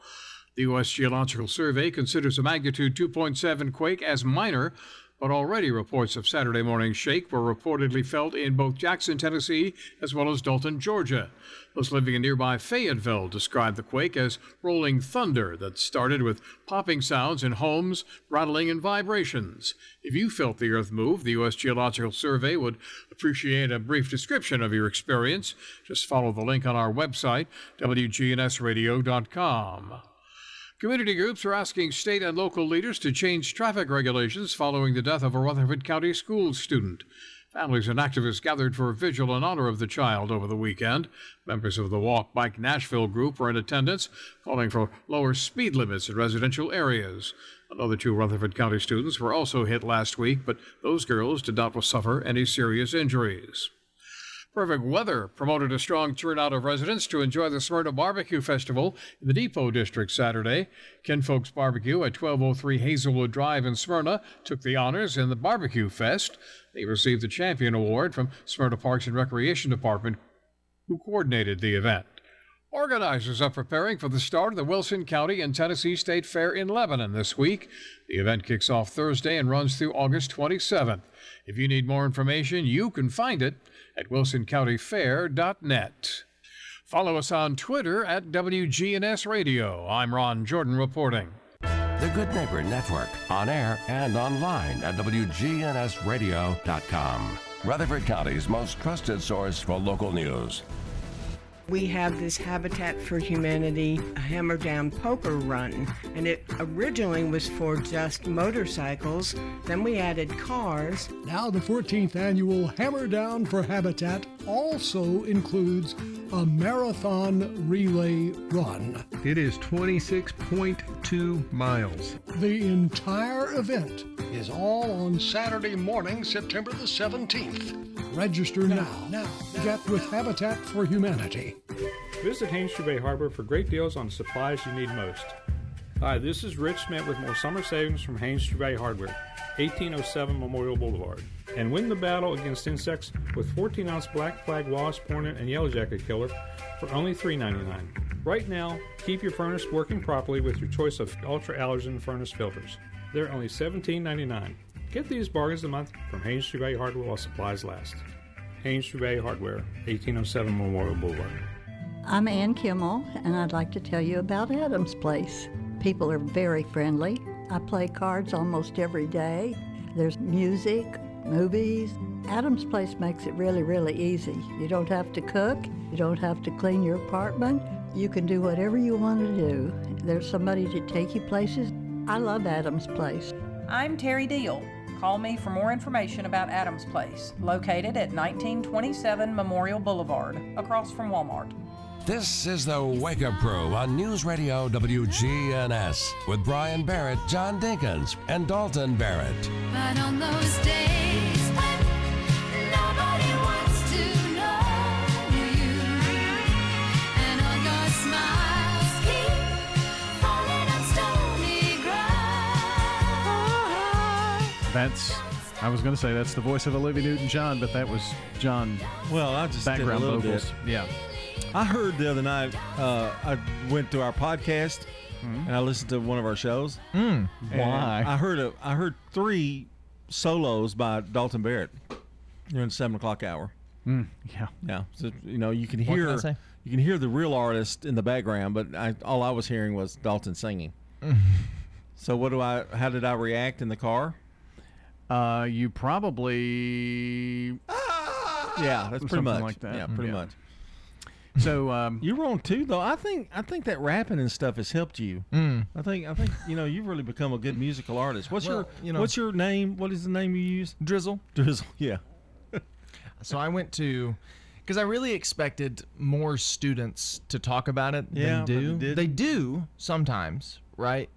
The U.S. Geological Survey considers a magnitude 2.7 quake as minor, but already reports of Saturday morning shake were reportedly felt in both Jackson, Tennessee, as well as Dalton, Georgia. Those living in nearby Fayetteville described the quake as rolling thunder that started with popping sounds in homes, rattling, and vibrations. If you felt the earth move, the U.S. Geological Survey would appreciate a brief description of your experience. Just follow the link on our website, WGNSradio.com. Community groups are asking state and local leaders to change traffic regulations following the death of a Rutherford County school student. Families and activists gathered for a vigil in honor of the child over the weekend. Members of the Walk Bike Nashville group were in attendance, calling for lower speed limits in residential areas. Another two Rutherford County students were also hit last week, but those girls did not suffer any serious injuries. Perfect weather promoted a strong turnout of residents to enjoy the Smyrna Barbecue Festival in the Depot District Saturday. Kinfolk's Barbecue at 1203 Hazelwood Drive in Smyrna took the honors in the Barbecue Fest. They received the Champion Award from Smyrna Parks and Recreation Department, who coordinated the event. Organizers are preparing for the start of the Wilson County and Tennessee State Fair in Lebanon this week. The event kicks off Thursday and runs through August 27th. If you need more information, you can find it at wilsoncountyfair.net. Follow us on Twitter at WGNS Radio. I'm Ron Jordan reporting. The Good Neighbor Network, on air and online at WGNSradio.com. Rutherford County's most trusted source for local news. We have this Habitat for Humanity Hammer Down Poker Run, and it originally was for just motorcycles. Then we added cars. Now, the 14th annual Hammer Down for Habitat also includes a marathon relay run. It is 26.2 miles. The entire event is all on Saturday morning, September the 17th. Register now. Now, get with Habitat for Humanity. Visit Haynes Bay Harbor for great deals on supplies you need most. Hi, this is Rich Smith with more summer savings from Haynes Bay Hardware, 1807 Memorial Boulevard. And win the battle against insects with 14 ounce black flag wasp, hornet, and yellow jacket killer for only $3.99. Right now, keep your furnace working properly with your choice of ultra allergen furnace filters. They're only $17.99. Get these bargains a month from Haynes True Hardware while supplies last. Haynes True Hardware, 1807 Memorial Boulevard. I'm Ann Kimmel, and I'd like to tell you about Adams Place. People are very friendly. I play cards almost every day. There's music, movies. Adams Place makes it really, really easy. You don't have to cook, you don't have to clean your apartment. You can do whatever you want to do. There's somebody to take you places. I love Adams Place. I'm Terry Deal. Call me for more information about Adams Place, located at 1927 Memorial Boulevard, across from Walmart. This is the Wake Up Crew on News Radio WGNS with Brian Barrett, John Dinkins, and Dalton Barrett. But on those days when nobody wants to know you, and all your smiles keep falling on stony ground. That's. I was going to say that's the voice of Olivia Newton-John, but that was John. Well, I just did a background little vocals. bit. Yeah. I heard the other night. Uh, I went to our podcast and I listened to one of our shows. Mm. Why? I heard a, I heard three solos by Dalton Barrett during the seven o'clock hour. Mm, yeah. Yeah. So you know you can can hear say? you can hear the real artist in the background, but I, all I was hearing was Dalton singing. so what do I? How did I react in the car? Uh, you probably. Yeah, that's pretty much like that. Yeah, pretty Yeah. much. So um, You're wrong too, though. I think I think that rapping and stuff has helped you. Mm. I think I think you know you've really become a good musical artist. What's Well, your you know- What's your name? What is the name you use? Drizzle. Drizzle. Yeah. So I went to, because I really expected more students to talk about it Yeah, than do. they. They do sometimes, right?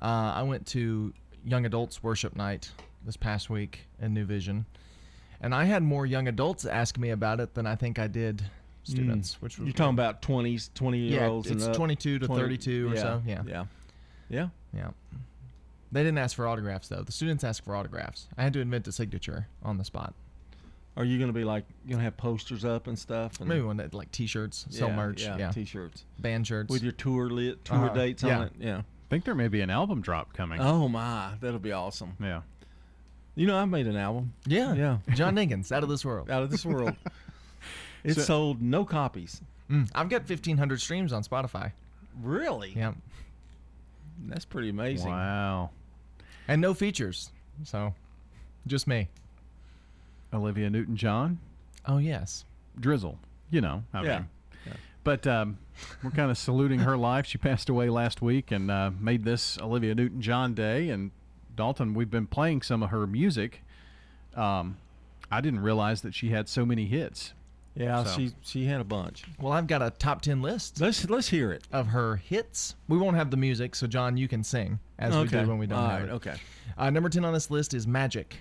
Uh, I went to young adults worship night this past week in New Vision, and I had more young adults ask me about it than I think I did students. Which was Mm. you're talking about twenties, twenty year yeah, olds. it's 22 to 32 or yeah, so. Yeah, Yeah. Yeah. yeah. They didn't ask for autographs though. The students asked for autographs. I had to invent a signature on the spot. Are you gonna be like you gonna have posters up and stuff? And Maybe one that like T-shirts, sell Yeah, merch, yeah, yeah, t-shirts band shirts with your tour lit tour Uh-huh. dates Yeah. on it. Yeah. I think there may be an album drop coming. Oh my, that'll be awesome. Yeah. You know, I made an album. Yeah, Yeah. John Dinkins, out of this world. Out of this world. It So- sold no copies. Mm, I've got 1,500 streams on Spotify. Really? Yeah, That's pretty amazing. Wow. and no features, so just me. Olivia Newton-John, Oh yes, Drizzle. You know. I Yeah. mean. But um, we're kind of saluting her life. She passed away last week and uh, made this Olivia Newton-John Day. And Dalton, we've been playing some of her music. Um, I didn't realize that she had so many hits. Yeah, So- she she had a bunch. well I've got a top 10 list Let's let's hear it. of her hits. We won't have the music, so John, you can sing as we Okay. do when we don't All have right, it. okay. Uh, number 10 on this list is Magic.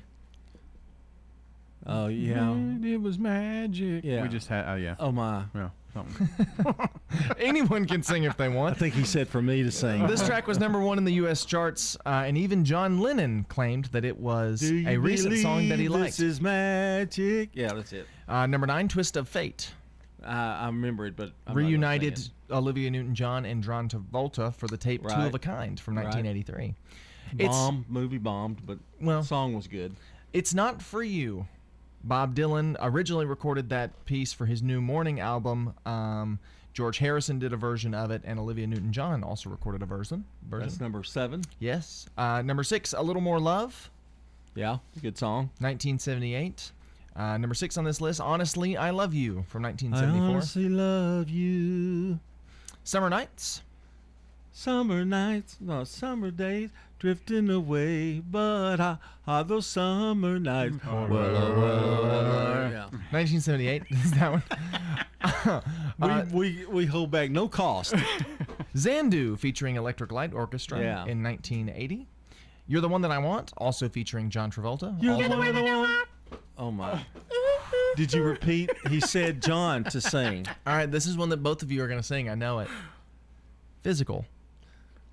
Oh yeah. It was magic. Yeah. We just had, oh, yeah. Oh my. Yeah. Anyone can sing if they want. I think he said for me to sing. This track was number one in the U.S. charts, uh, and even John Lennon claimed that it was a recent song that he liked. This is magic. Yeah, that's it. Uh, number nine, Twist of Fate. I, I remember it, but I'm reunited Olivia Newton-John and John Travolta for the tape Two Right. of a Kind from Right. 1983. it. It's Bomb movie bombed, but well, song was good. it's not for you. Bob Dylan originally recorded that piece for his new Morning album. Um, George Harrison did a version of it, and Olivia Newton-John also recorded a version. version. That's number seven. yes. Uh, number six, A Little More Love, Yeah, good song. 1978. Uh, number six on this list, Honestly, I Love You from I 1974. honestly love you. Summer Nights. Summer nights, no summer days, drifting away. But how are those summer nights? Yeah. 1978 is that one. Uh, we, we we hold back no cost. Xanadu featuring Electric Light Orchestra Yeah. in 1980. You're the one that I want, also featuring John Travolta. You're Also- the one that I want. Oh my! Did you repeat? He said John to sing. All right, this is one that both of you are going to sing. I know it. Physical.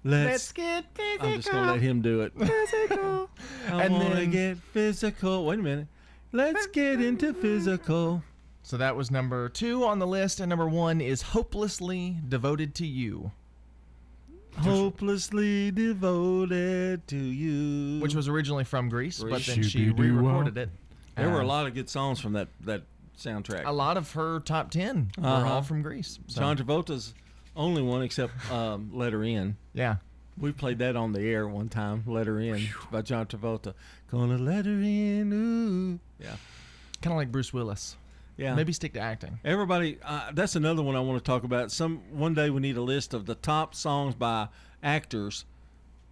Let's. get physical. I'm just gonna let him do it. Physical. I And wanna then- get physical. Wait a minute. Let's get into physical. So that was number two on the list, and number one is Hopelessly Devoted to You. Hopelessly devoted to you. Which was originally from Grease, but then she re-recorded it. There were a lot of good songs from that that soundtrack. A lot of her top 10 were Uh-huh. all from Grease. so- John Travolta's only one except um, Let Her In. Yeah. We played that on the air one time. Let Her In by John Travolta. Gonna let her in. Ooh. Yeah. Kind of like Bruce Willis. Yeah. Maybe stick to acting. Everybody, uh, that's another one I want to talk about. Some one day we need a list of the top songs by actors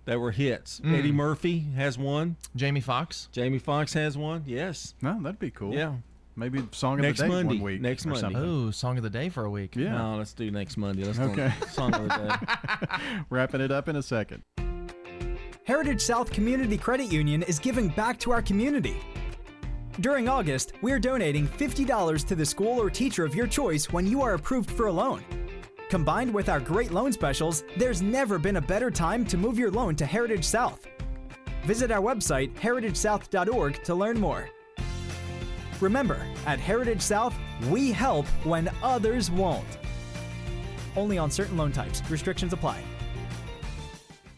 that were hits. Mm. Eddie Murphy has one. Jamie Foxx. Jamie Foxx has one. Yes. No, that'd be cool. Yeah. Maybe song of Next the day Monday. one week. Next Monday. something. Ooh, song of the day for a week. Yeah. No, let's do next Monday. Let's Okay. do song of the day. Wrapping it up in a second. Heritage South Community Credit Union is giving back to our community. During August, we are donating $50 to the school or teacher of your choice when you are approved for a loan. Combined with our great loan specials, there's never been a better time to move your loan to Heritage South. Visit our website, heritagesouth.org, to learn more. Remember, at Heritage South, we help when others won't. Only on certain loan types. Restrictions apply.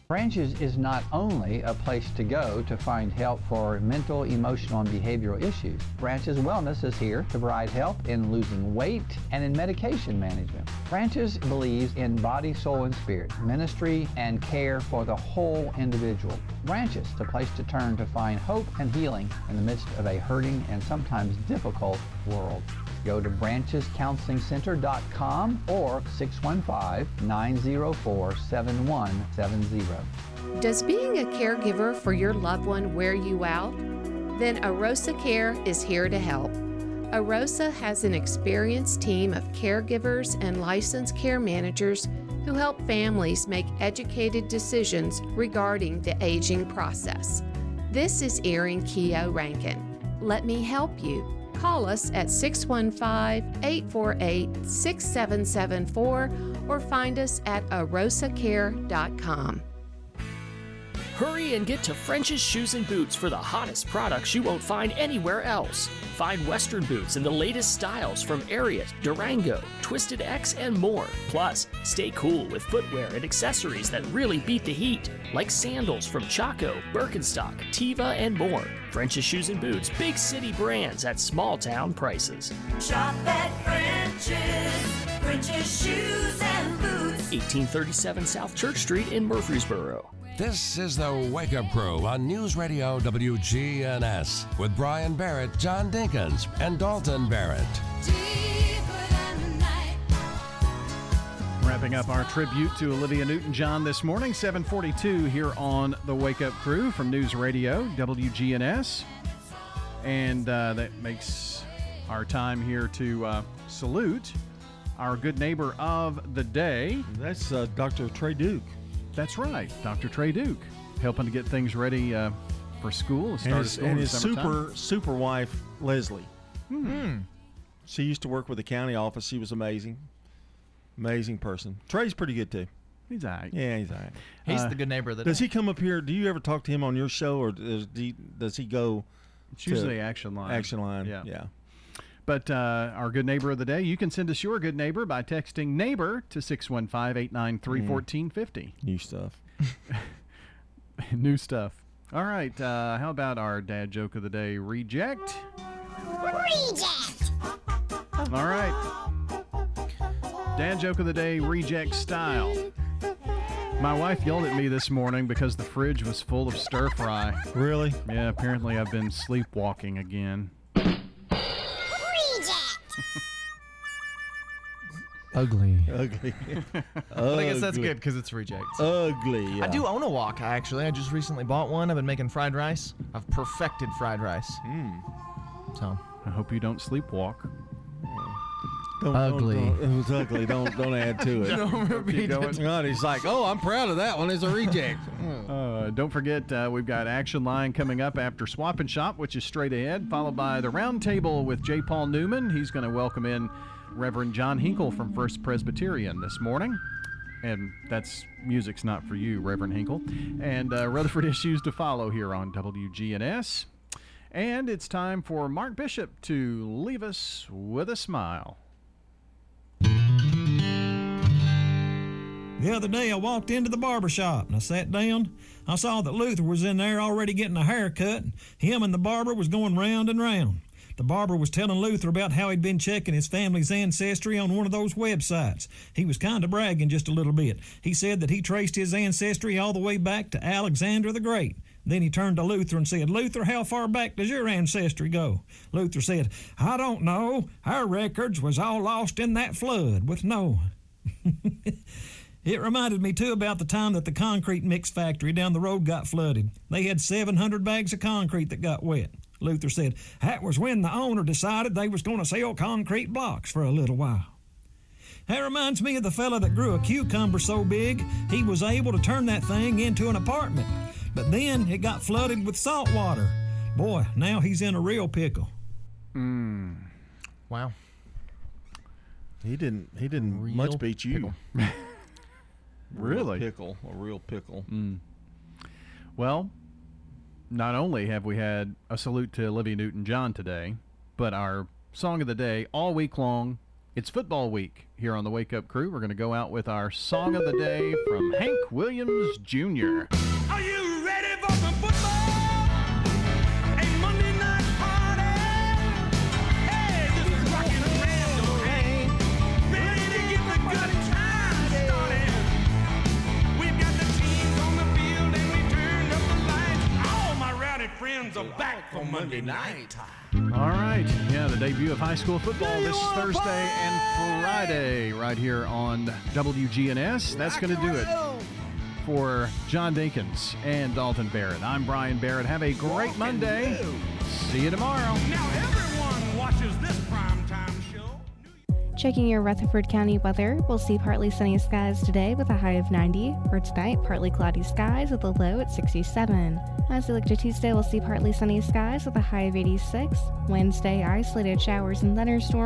Branches is not only a place to go to find help for mental, emotional, and behavioral issues. Branches Wellness is here to provide help in losing weight and in medication management. Branches believes in body, soul, and spirit, ministry, and care for the whole individual. Branches, the place to turn to find hope and healing in the midst of a hurting and sometimes difficult world. Go to branchescounselingcenter.com or 615-904-7170. Does being a caregiver for your loved one wear you out? Then Arosa Care is here to help. Arosa has an experienced team of caregivers and licensed care managers who help families make educated decisions regarding the aging process. This is Erin Keogh Rankin. Let me help you. Call us at 615 848 6774 or find us at arosacare.com. Hurry and get to French's Shoes and Boots for the hottest products you won't find anywhere else. Find Western boots in the latest styles from Ariat, Durango, Twisted X, and more. Plus, stay cool with footwear and accessories that really beat the heat, like sandals from Chaco, Birkenstock, Teva, and more. French's Shoes and Boots, big city brands at small town prices. Shop at French's, French's Shoes and Boots. 1837 South Church Street in Murfreesboro. This is the Wake Up Crew on News Radio WGNS with Brian Barrett, John Dinkins, and Dalton Barrett. Wrapping up our tribute to Olivia Newton-John this morning, 742 here on the Wake Up Crew from News Radio, WGNS. And uh, that makes our time here to uh, salute our good neighbor of the day. That's uh, Dr. Trey Duke. That's right, Dr. Trey Duke, helping to get things ready uh, for school. the Start And his, school and his super super wife Leslie. Hmm. She used to work with the county office. She was amazing, amazing person. Trey's pretty good too. He's all right. Yeah, he's all right. He's the good neighbor of the Does day. he come up here? Do you ever talk to him on your show, or does he, does he go? It's to usually Action Line. Action line. Yeah. yeah. But uh, our good neighbor of the day, you can send us your good neighbor by texting neighbor to 615 893 1450. New stuff. New stuff. All right. Uh, how about our dad joke of the day? Reject. Reject. All right. Dad joke of the day, reject style. My wife yelled at me this morning because the fridge was full of stir fry. Really? Yeah, apparently I've been sleepwalking again. Ugly. Ugly. but I guess that's good because it's rejects. Ugly. I yeah. do own a wok, actually. I just recently bought one. I've been making fried rice. I've perfected fried rice. Hmm. So. I hope you don't sleepwalk. Hmm. Don't, Ugly. Don't, don't, it was ugly. Don't don't add to it. Don't repeat Keep it. God, he's like, oh, I'm proud of that one. It's a reject. Uh, don't forget, uh, we've got Action Line coming up after Swap and Shop, which is straight ahead, followed by the Roundtable with J. Paul Newman. He's going to welcome in Reverend John Hinkle from First Presbyterian this morning. And that's music's not for you, Reverend Hinkle. And uh, Rutherford issues to follow here on WGNS. And it's time for Mark Bishop to leave us with a smile. The other day I walked into the barber shop and I sat down. I saw that Luther was in there already getting a haircut. And him and the barber was going round and round. The barber was telling Luther about how he'd been checking his family's ancestry on one of those websites. He was kind of bragging just a little bit. He said that he traced his ancestry all the way back to Alexander the Great. Then he turned to Luther and said, Luther, how far back does your ancestry go? Luther said, I don't know. Our records was all lost in that flood with Noah. It reminded me too about the time that the concrete mix factory down the road got flooded. They had 700 bags of concrete that got wet. Luther said that was when the owner decided they was going to sell concrete blocks for a little while. That reminds me of the fella that grew a cucumber so big he was able to turn that thing into an apartment. But then it got flooded with salt water. Boy, now he's in a real pickle. Hmm. Wow. He didn't. He didn't Real much beat you. Really? Real pickle, a real pickle. Mm. Well, not only have we had a salute to Olivia Newton John today, but our song of the day all week long. It's football week here on the Wake Up Crew. We're going to go out with our song of the day from Hank Williams Jr. Are you ready for some friends are back for Monday night. All right. Yeah, the debut of high school football this Thursday and Friday right here on WGNS. That's going to do it for John Dinkins and Dalton Barrett. I'm Brian Barrett. Have a great Monday. See you tomorrow. Now everyone watches this primetime show. Checking your Rutherford County weather, we'll see partly sunny skies today with a high of 90. For tonight, partly cloudy skies with a low at 67. As we look to Tuesday, we'll see partly sunny skies with a high of 86. Wednesday, isolated showers and thunderstorms.